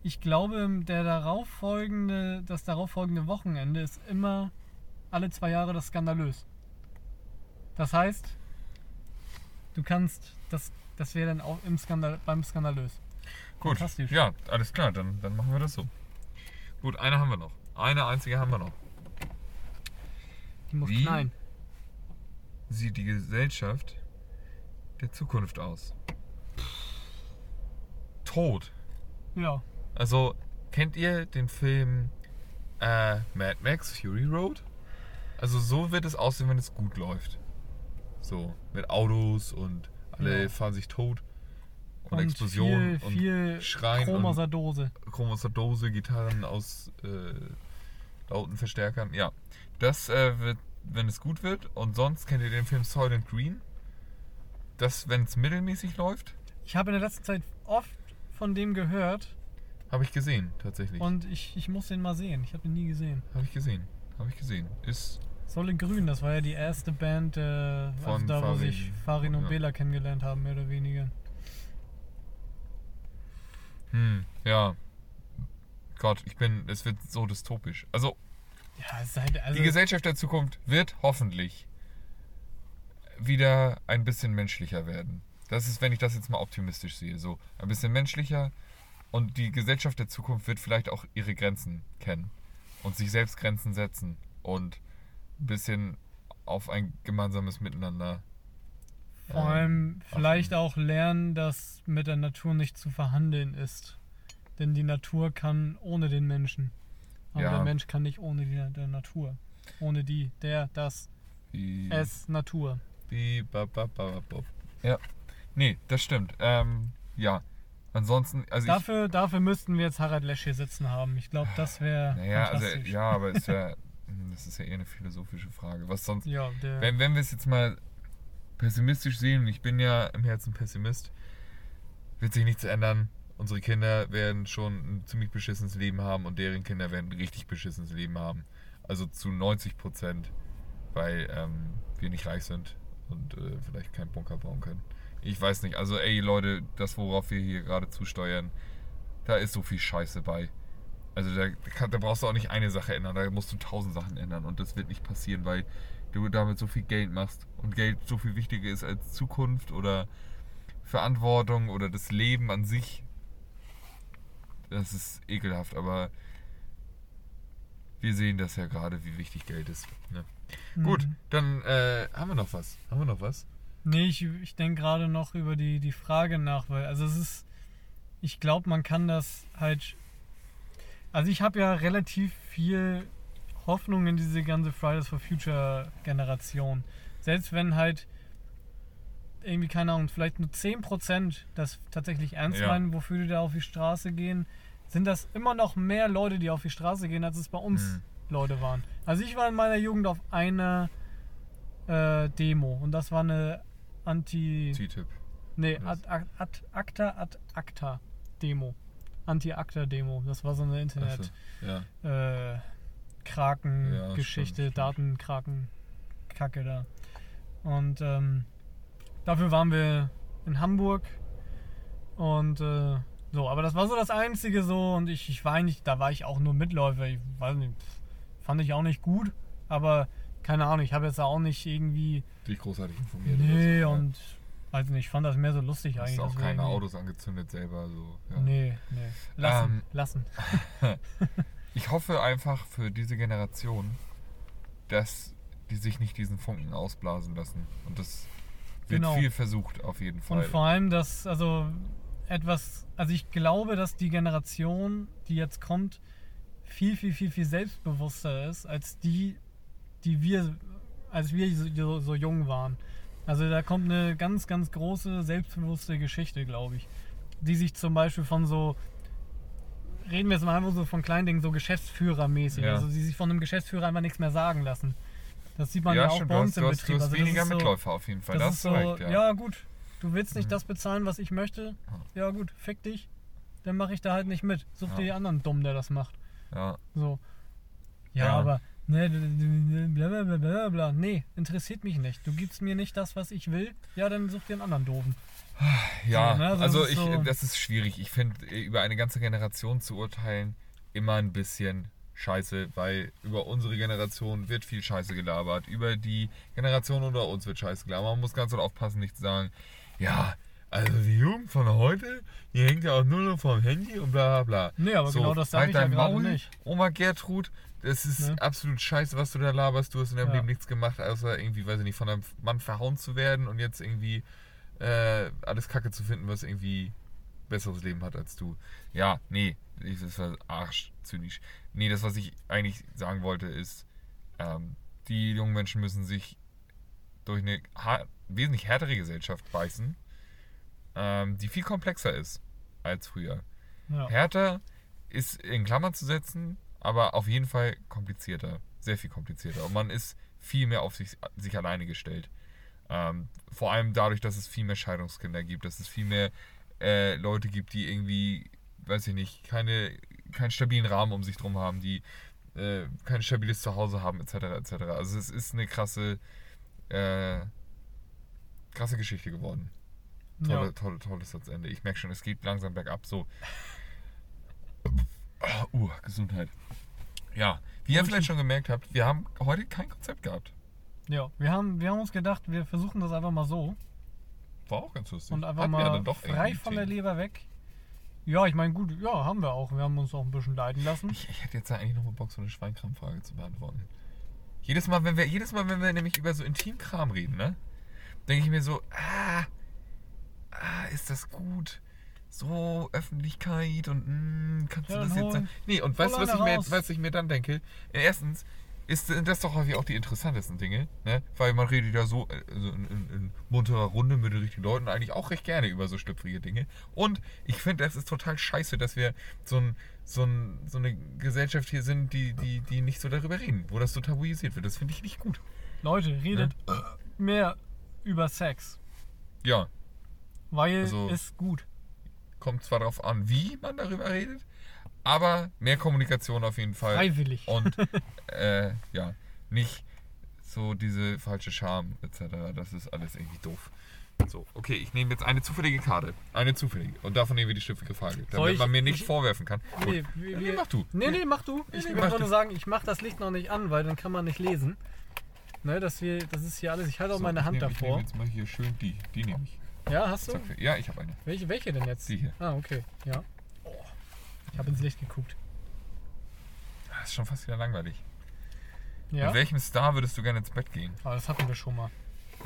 ich glaube, der darauffolgende, das darauffolgende Wochenende ist immer alle zwei Jahre das Skandalös. Das heißt, du kannst, das, das wäre dann auch im Skandal, beim Skandalös. Gut. Fantastisch. Ja, alles klar, dann, dann machen wir das so. Gut, eine haben wir noch. Eine einzige haben wir noch. Die muss Wie? knallen. Sieht die Gesellschaft der Zukunft aus? Tod. Ja. Also, kennt ihr den Film äh, Mad Max Fury Road? Also, so wird es aussehen, wenn es gut läuft. So, mit Autos und alle Ja. fahren sich tot. Und, Und Explosionen viel, viel und Schreien Chrom aus und der Dose. Gitarren aus äh, lauten Verstärkern. Ja, das äh, wird, wenn es gut wird. Und sonst kennt ihr den Film Soylent Green? Das, wenn es mittelmäßig läuft, Ich habe in der letzten Zeit oft von dem gehört habe ich gesehen, tatsächlich. und ich, ich muss den mal sehen. Ich habe ihn nie gesehen. Habe ich gesehen. Habe ich gesehen. Ist Solle Grün, das war ja die erste Band, äh, also da wo Farin. sich Farin und Ja. Bela kennengelernt haben, mehr oder weniger. Hm, ja. Gott, ich bin, es wird so dystopisch. Also, Ja, es ist halt, also, die Gesellschaft der Zukunft wird hoffentlich wieder ein bisschen menschlicher werden. Das ist, wenn ich das jetzt mal optimistisch sehe, so ein bisschen menschlicher und die Gesellschaft der Zukunft wird vielleicht auch ihre Grenzen kennen und sich selbst Grenzen setzen und ein bisschen auf ein gemeinsames Miteinander. vor ähm, allem vielleicht achten. auch lernen, dass mit der Natur nicht zu verhandeln ist. Denn die Natur kann ohne den Menschen. Aber Ja. der Mensch kann nicht ohne die der Natur. Ohne die, der, das, Wie, es, Natur. wie, ba, ba, ba, ba, ba. Ja, nee, das stimmt. Ähm, ja, ansonsten, also ich, Dafür, dafür müssten wir jetzt Harald Lesch hier sitzen haben. Ich glaube, das wäre Naja, also ja, aber ist ja, das ist ja eher eine philosophische Frage. Was sonst, Ja, der, wenn, wenn wir es jetzt mal pessimistisch sehen, und ich bin ja im Herzen Pessimist, wird sich nichts ändern. Unsere Kinder werden schon ein ziemlich beschissenes Leben haben und deren Kinder werden ein richtig beschissenes Leben haben. Also zu 90 Prozent, weil ähm, wir nicht reich sind und äh, vielleicht keinen Bunker bauen können. Ich weiß nicht. Also ey Leute, das worauf wir hier gerade zusteuern, da ist so viel Scheiße bei. Also da, kann, da brauchst du auch nicht eine Sache ändern, da musst du tausend Sachen ändern und das wird nicht passieren, weil du damit so viel Geld machst und Geld so viel wichtiger ist als Zukunft oder Verantwortung oder das Leben an sich. Das ist ekelhaft, aber wir sehen das ja gerade, wie wichtig Geld ist. Ne? Gut, Mhm. dann äh, haben wir noch was. Haben wir noch was? Nee, ich, ich denke gerade noch über die, die Frage nach, weil, also es ist, ich glaube, man kann das halt, also ich habe ja relativ viel Hoffnung in diese ganze Fridays for Future Generation. Selbst wenn halt irgendwie, keine Ahnung, vielleicht nur 10% das tatsächlich ernst Ja. meinen, wofür die da auf die Straße gehen, sind das immer noch mehr Leute, die auf die Straße gehen, als es bei uns Mhm. Leute waren. Also ich war in meiner Jugend auf einer äh, Demo und das war eine Anti... C-Tipp. Nee, ad, ad, ad, Acta ad Acta Demo. Anti-Acta-Demo. Das war so eine Internet... Ja. äh, Kraken, Ja, Geschichte, stimmt, stimmt. Datenkraken, Kacke da. Und ähm, dafür waren wir in Hamburg und äh, so, aber das war so das Einzige so und ich, ich war eigentlich, da war ich auch nur Mitläufer, ich weiß nicht, fand ich auch nicht gut, aber keine Ahnung, ich habe jetzt auch nicht irgendwie, Dich großartig informiert. nee so, und weiß nicht, ich fand das mehr so lustig? Hast eigentlich. du auch keine irgendwie- Autos angezündet selber. So, ja. Nee, nee, lassen, Ähm, lassen. Ich hoffe einfach für diese Generation, dass die sich nicht diesen Funken ausblasen lassen. Und das wird Genau. viel versucht, auf jeden Fall. Und vor allem, dass, also etwas, also ich glaube, dass die Generation, die jetzt kommt, viel, viel, viel, viel selbstbewusster ist, als die, die wir, als wir so, so jung waren. Also da kommt eine ganz, ganz große, selbstbewusste Geschichte, glaube ich. Die sich zum Beispiel von so, reden wir jetzt mal einfach so von kleinen Dingen, so Geschäftsführermäßig. Ja. Also die sich von einem Geschäftsführer einfach nichts mehr sagen lassen. Das sieht man ja, ja, auch stimmt, bei uns im Betrieb. du hast Also das weniger ist so- Mitläufer auf jeden Fall. das Das, ist so, du recht, ja. ja. gut, du willst nicht Mhm. das bezahlen, was ich möchte. Ja gut, fick dich. Dann mache ich da halt nicht mit. Such dir die anderen dumm, der das macht. ja. So. Ja. aber ne, bla bla bla bla bla. Nee, interessiert mich nicht. Du gibst mir nicht das, was ich will. Ja, dann such dir einen anderen doofen. Ja, So, ne, also also das ist ich, so- das ist schwierig. Ich finde, über eine ganze Generation zu urteilen, immer ein bisschen scheiße, weil über unsere Generation wird viel Scheiße gelabert. Über die Generation unter uns wird Scheiße gelabert. Man muss ganz aufpassen, nicht zu sagen, ja, also die Jugend von heute, die hängt ja auch nur noch vom Handy und bla bla bla. Nee, aber genau das sag halt ich ja gerade nicht. Oma Gertrud, das ist Ne? absolut scheiße, was du da laberst. Du hast in deinem Ja. Leben nichts gemacht, außer irgendwie, weiß ich nicht, von einem Mann verhauen zu werden und jetzt irgendwie äh, alles Kacke zu finden, was irgendwie besseres Leben hat als du. Ja, nee, das war arschzynisch. Nee, das, was ich eigentlich sagen wollte, ist, ähm, die jungen Menschen müssen sich durch eine wesentlich härtere Gesellschaft beißen, ähm, die viel komplexer ist als früher. Ja. Härter ist in Klammern zu setzen, aber auf jeden Fall komplizierter. Sehr viel komplizierter. Und man ist viel mehr auf sich, sich alleine gestellt. Ähm, vor allem dadurch, dass es viel mehr Scheidungskinder gibt, dass es viel mehr äh, Leute gibt, die irgendwie, weiß ich nicht, keine, keinen stabilen Rahmen um sich drum haben, die äh, kein stabiles Zuhause haben, etc. etc. Also es ist eine krasse, äh, krasse Geschichte geworden. Tolle, Ja. tolle, tolles Satzende. Ich merke schon, es geht langsam bergab. So. Ah, Uh, Gesundheit. Ja, wie ihr vielleicht schon gemerkt habt, wir haben heute kein Konzept gehabt. ja. Wir, haben, wir haben uns gedacht, wir versuchen das einfach mal so. War auch ganz lustig. Und einfach Hatten mal dann doch frei von der. Leber weg. Ja, ich meine, gut, ja, haben wir auch. Wir haben uns auch ein bisschen leiten lassen. Ich, ich hätte jetzt eigentlich noch mal Bock, so eine Schweinkram-Frage zu beantworten. Jedes Mal, wenn wir, jedes Mal, wenn wir nämlich über so Intimkram reden, ne, denke ich mir so, ah, ah, ist das gut? So, Öffentlichkeit und mm, kannst Ja, du das jetzt sagen? Nee, und weißt du, was ich, mir, was ich mir dann denke? Erstens, ist, sind das doch häufig auch die interessantesten Dinge, ne? Weil man redet ja so äh, so in, in, in munterer Runde mit den richtigen Leuten eigentlich auch recht gerne über so schlüpfrige Dinge. Und ich finde, es ist total scheiße, dass wir so, ein, so, ein, so eine Gesellschaft hier sind, die, die, die nicht so darüber reden, wo das so tabuisiert wird. Das finde ich nicht gut. Leute, redet mehr über Sex. Ja, Weil Also- ist gut. Kommt zwar darauf an, wie man darüber redet, aber mehr Kommunikation auf jeden Fall. Freiwillig. Und äh, ja, nicht so diese falsche Scham etc. Das ist alles irgendwie doof. So, okay, ich nehme jetzt eine zufällige Karte. Eine zufällige. Und davon nehmen wir die schlüpfige Frage. Damit ich- man mir nicht ich- vorwerfen kann. Nee, wir, Nee, mach du. Nee, nee, mach du. Ich will mach nur sagen, ich mach das Licht noch nicht an, weil dann kann man nicht lesen. Ne, dass wir, das ist hier alles. Ich halte auch So, meine ich Hand nehm, Ich nehme davor. jetzt mal hier schön die. Die nehme ich. Ja, hast du? Zack, Ja, ich habe eine. Welche, welche denn jetzt? Die hier. Ah, okay. Ja. Oh, ich habe ins Licht geguckt. Das ist schon fast wieder langweilig. Ja. Mit welchem Star würdest du gerne ins Bett gehen? Aber das hatten wir schon mal.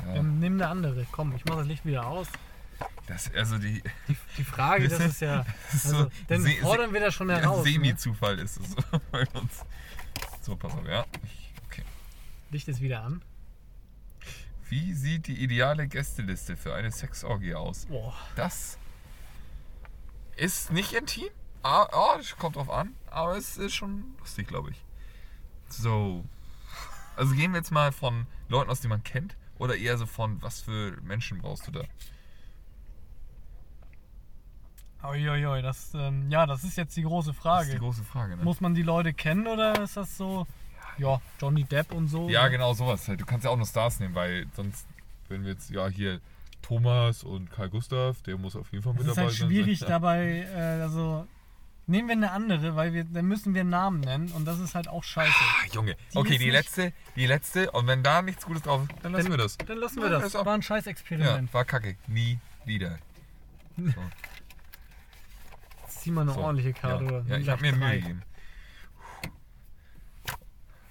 Ja, Ähm, nimm eine andere. Komm, ich mache das Licht wieder aus. das, also die, Die Frage, das ist ja. das ist Also, so dann se- fordern wir das schon Ja, heraus. ne? Semi-Zufall ist es bei uns. So, pass auf, ja. Ich, okay. Licht ist wieder an. Wie sieht die ideale Gästeliste für eine Sexorgie aus? Boah. Das ist nicht intim, Ah, oh, das kommt drauf an. Aber es ist schon lustig, glaube ich. So. Also gehen wir jetzt mal von Leuten aus, die man kennt. Oder eher so von, was für Menschen brauchst du da? Uiuiui, das, ähm, ja, das ist jetzt die große Das Frage. ist die große Frage, ne? Muss man die Leute kennen oder ist das so, ja, Johnny Depp und so? Ja, genau sowas. halt. Du kannst ja auch nur Stars nehmen, weil sonst, wenn wir jetzt, ja, hier Thomas und Karl Gustav, der muss auf jeden Fall mit Es ist dabei halt sein. schwierig Ja. dabei, äh, also nehmen wir eine andere, weil wir, dann müssen wir Namen nennen und das ist halt auch scheiße. Ah, Junge. Die okay, ist die letzte, die letzte. Und wenn da nichts Gutes drauf ist, dann lassen wir das. Dann lassen Ja, wir das. ist auch- War ein Ja, Scheißexperiment. war kacke. Nie wieder. So. Zieh mal eine So. ordentliche Karte. Ja, ja ich habe mir Mühe gegeben.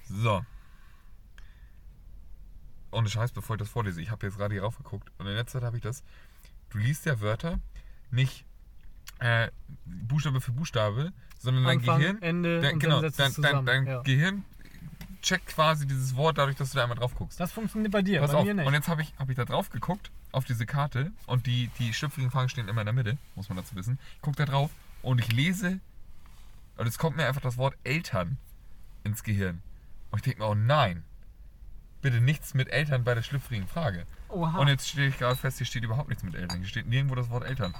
So. Ohne Scheiß, bevor ich das vorlese. Ich habe jetzt gerade hier raufgeguckt und in letzter Zeit habe ich das. Du liest ja Wörter nicht äh, Buchstabe für Buchstabe, sondern dein Anfang, Gehirn. Ende dein, und genau, dann dein, dein, dein ja. Gehirn checkt quasi dieses Wort dadurch, dass du da einmal drauf guckst. Das funktioniert bei dir, Pass bei auf, mir nicht. und jetzt habe ich, hab ich da drauf geguckt, auf diese Karte, und die, die schlüpfrigen Fragen stehen immer in der Mitte, muss man dazu wissen. Ich gucke da drauf und ich lese, und es kommt mir einfach das Wort Eltern ins Gehirn. Und ich denke mir, oh nein, bitte nichts mit Eltern bei der schlüpfrigen Frage. Oha. Und jetzt stelle ich gerade fest, hier steht überhaupt nichts mit Eltern. Hier steht nirgendwo das Wort Eltern.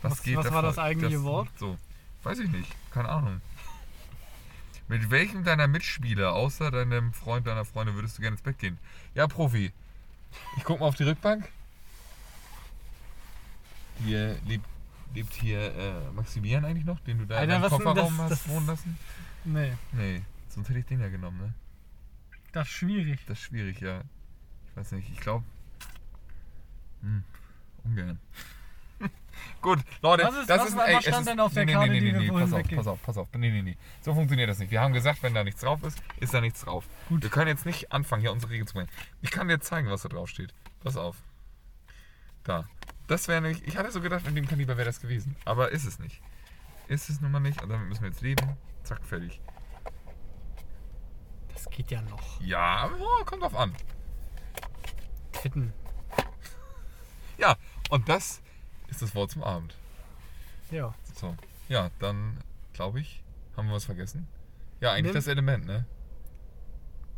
Das Was- was war das eigentliche Wort? So, weiß ich nicht, keine Ahnung. Mit welchem deiner Mitspieler, außer deinem Freund, deiner Freundin, würdest du gerne ins Bett gehen? Ja, Profi. Ich guck mal auf die Rückbank. Hier lebt, lebt hier äh, Maximilian eigentlich noch, den du da Alter, in deinem Kofferraum das- hast das- wohnen lassen? nee, Nee, sonst hätte ich den ja genommen, ne? Das ist schwierig. Das ist schwierig, ja. Ich weiß nicht, ich glaube. Hm, ungern. Gut, Leute, Was ist- das was ist ey, stand ist- denn auf der nee, Karte, nee, nee, nee, nee, pass auf, pass auf, pass auf. Nee, nee, nee. So funktioniert das nicht. Wir haben gesagt, wenn da nichts drauf ist, ist da nichts drauf. Gut. Wir können jetzt nicht anfangen, hier unsere Regeln zu machen. Ich kann dir zeigen, was da drauf steht. Pass auf. Da. Das wäre nämlich. Ich hatte so gedacht, in dem Kaliber wäre das gewesen. Aber ist es nicht. Ist es nun mal nicht. Und damit müssen wir jetzt leben. Zack, fertig. Das geht ja noch. Ja, kommt drauf an. Titten. Ja, und das ist das Wort zum Abend. Ja. So. Ja, dann glaube ich, haben wir was vergessen. Ja, eigentlich Nimm- das Element, ne?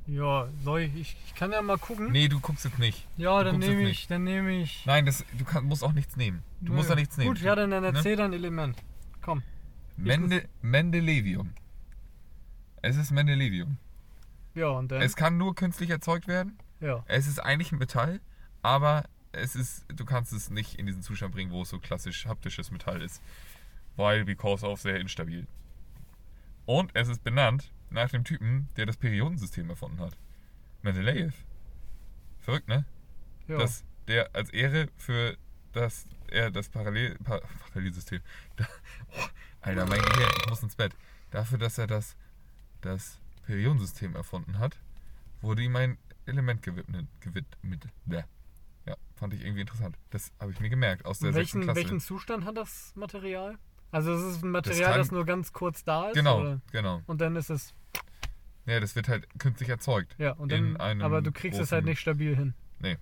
Ja, soll ich, ich, ich kann ja mal gucken. Nee, du guckst jetzt nicht. ja, du dann guckst jetzt nehme nicht. ich, dann nehme ich. Nein, das, du kann, musst auch nichts nehmen. Du musst da nichts nehmen. Gut, ja, dann, dann Ne? erzähl dein Element. Komm. Mende, Mendelevium. Es ist Mendelevium. Ja, und dann. Es kann nur künstlich erzeugt werden. ja. Es ist eigentlich ein Metall, aber es ist, du kannst es nicht in diesen Zustand bringen, wo es so klassisch haptisches Metall ist. Weil, because of, sehr instabil. Und es ist benannt nach dem Typen, der das Periodensystem erfunden hat. Mendeleev. Verrückt, ne? ja. Dass der als Ehre für das, er das Parallel, Pa- Parallelsystem. Da, oh, Alter, mein Gehirn, ich muss ins Bett. Dafür, dass er das, das Periodensystem erfunden hat, wurde ihm ein Element gewidmet. gewidmet. Ja, fand ich irgendwie interessant. Das habe ich mir gemerkt aus der welchen, Klasse. welchen Zustand hat das Material? Also es ist ein Material, kann- das, nur ganz kurz da ist? genau, Oder? genau. Und dann ist es. Ja, das wird halt künstlich erzeugt. Ja, und In dann. einem Aber du kriegst es halt nicht stabil hin. Nee.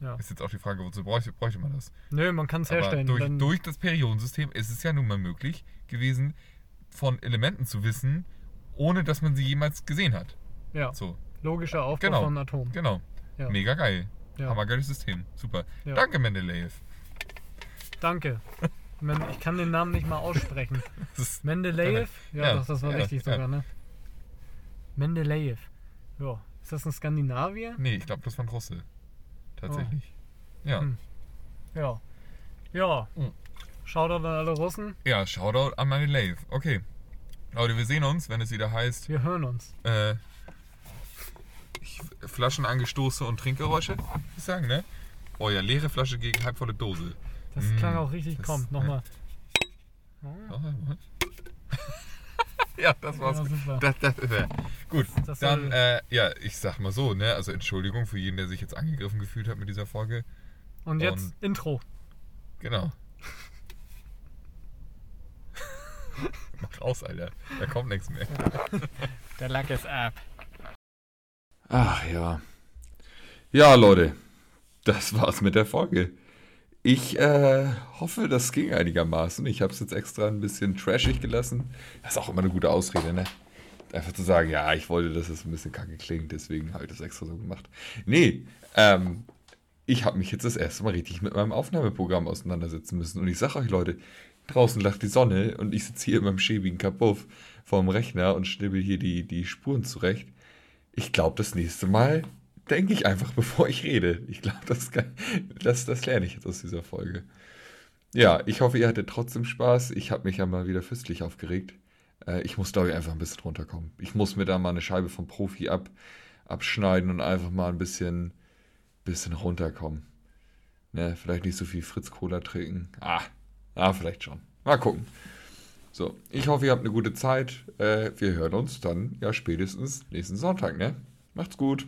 Ja. Ist jetzt auch die Frage, wozu bräuchte, bräuchte man das? Nö, man kann es herstellen. durch, durch das Periodensystem ist es ja nun mal möglich gewesen, von Elementen zu wissen, ohne dass man sie jemals gesehen hat. ja, So, logischer Aufbau Genau. von Atomen. genau. Ja. Mega geil. Ja. Hammergeiles System. Super. Ja. Danke, Mendeleev. Danke. Ich kann den Namen nicht mal aussprechen. Mendeleev? Ja, Ja, doch, das war richtig sogar, ne? Mendeleev. Ja. Ist das ein Skandinavier? Nee, ich glaube, das waren Russe. Tatsächlich. Ja. Hm. Ja. Ja. Mhm. Shoutout an alle Russen. Ja, Shoutout an Mendeleev. Okay. Leute, wir sehen uns, wenn es wieder heißt, Wir hören uns. äh, ich, Flaschenangestoße und Trinkgeräusche, würde ich sagen, ne? Oh ja, leere Flasche gegen halbvolle Dose. Das Mm, klang auch richtig. das- Kommt, nochmal. Oh, what? ja, das war's. Ja. Das, das, äh, gut, Das dann, äh, ja, ich sag mal so, ne, also Entschuldigung für jeden, der sich jetzt angegriffen gefühlt hat mit dieser Folge. Und jetzt Und- Intro. Genau. Mach raus, Alter. Da kommt nichts mehr. Der Lack ist ab. Ach ja. Ja, Leute, das war's mit der Folge. Ich äh, hoffe, das ging einigermaßen. Ich habe es jetzt extra ein bisschen trashig gelassen. Das ist auch immer eine gute Ausrede, ne? Einfach zu sagen, ja, ich wollte, dass es ein bisschen kacke klingt, deswegen habe ich das extra so gemacht. Nee, ähm, ich habe mich jetzt das erste Mal richtig mit meinem Aufnahmeprogramm auseinandersetzen müssen. Und ich sage euch, Leute, draußen lacht die Sonne und ich sitze hier in meinem schäbigen Kapuff vorm Rechner und schnibbel hier die, die Spuren zurecht. Ich glaube, das nächste Mal denke ich einfach, bevor ich rede. Ich glaube, das, das, das lerne ich jetzt aus dieser Folge. Ja, ich hoffe, ihr hattet trotzdem Spaß. Ich habe mich ja mal wieder fürstlich aufgeregt. Äh, ich muss, glaube ich, einfach ein bisschen runterkommen. Ich muss mir da mal eine Scheibe vom Profi ab, abschneiden und einfach mal ein bisschen, bisschen runterkommen. Ne, vielleicht nicht so viel Fritz Cola trinken. Ah, ah, vielleicht schon. Mal gucken. So, ich hoffe, ihr habt eine gute Zeit. Äh, wir hören uns dann ja spätestens nächsten Sonntag, ne? Macht's gut.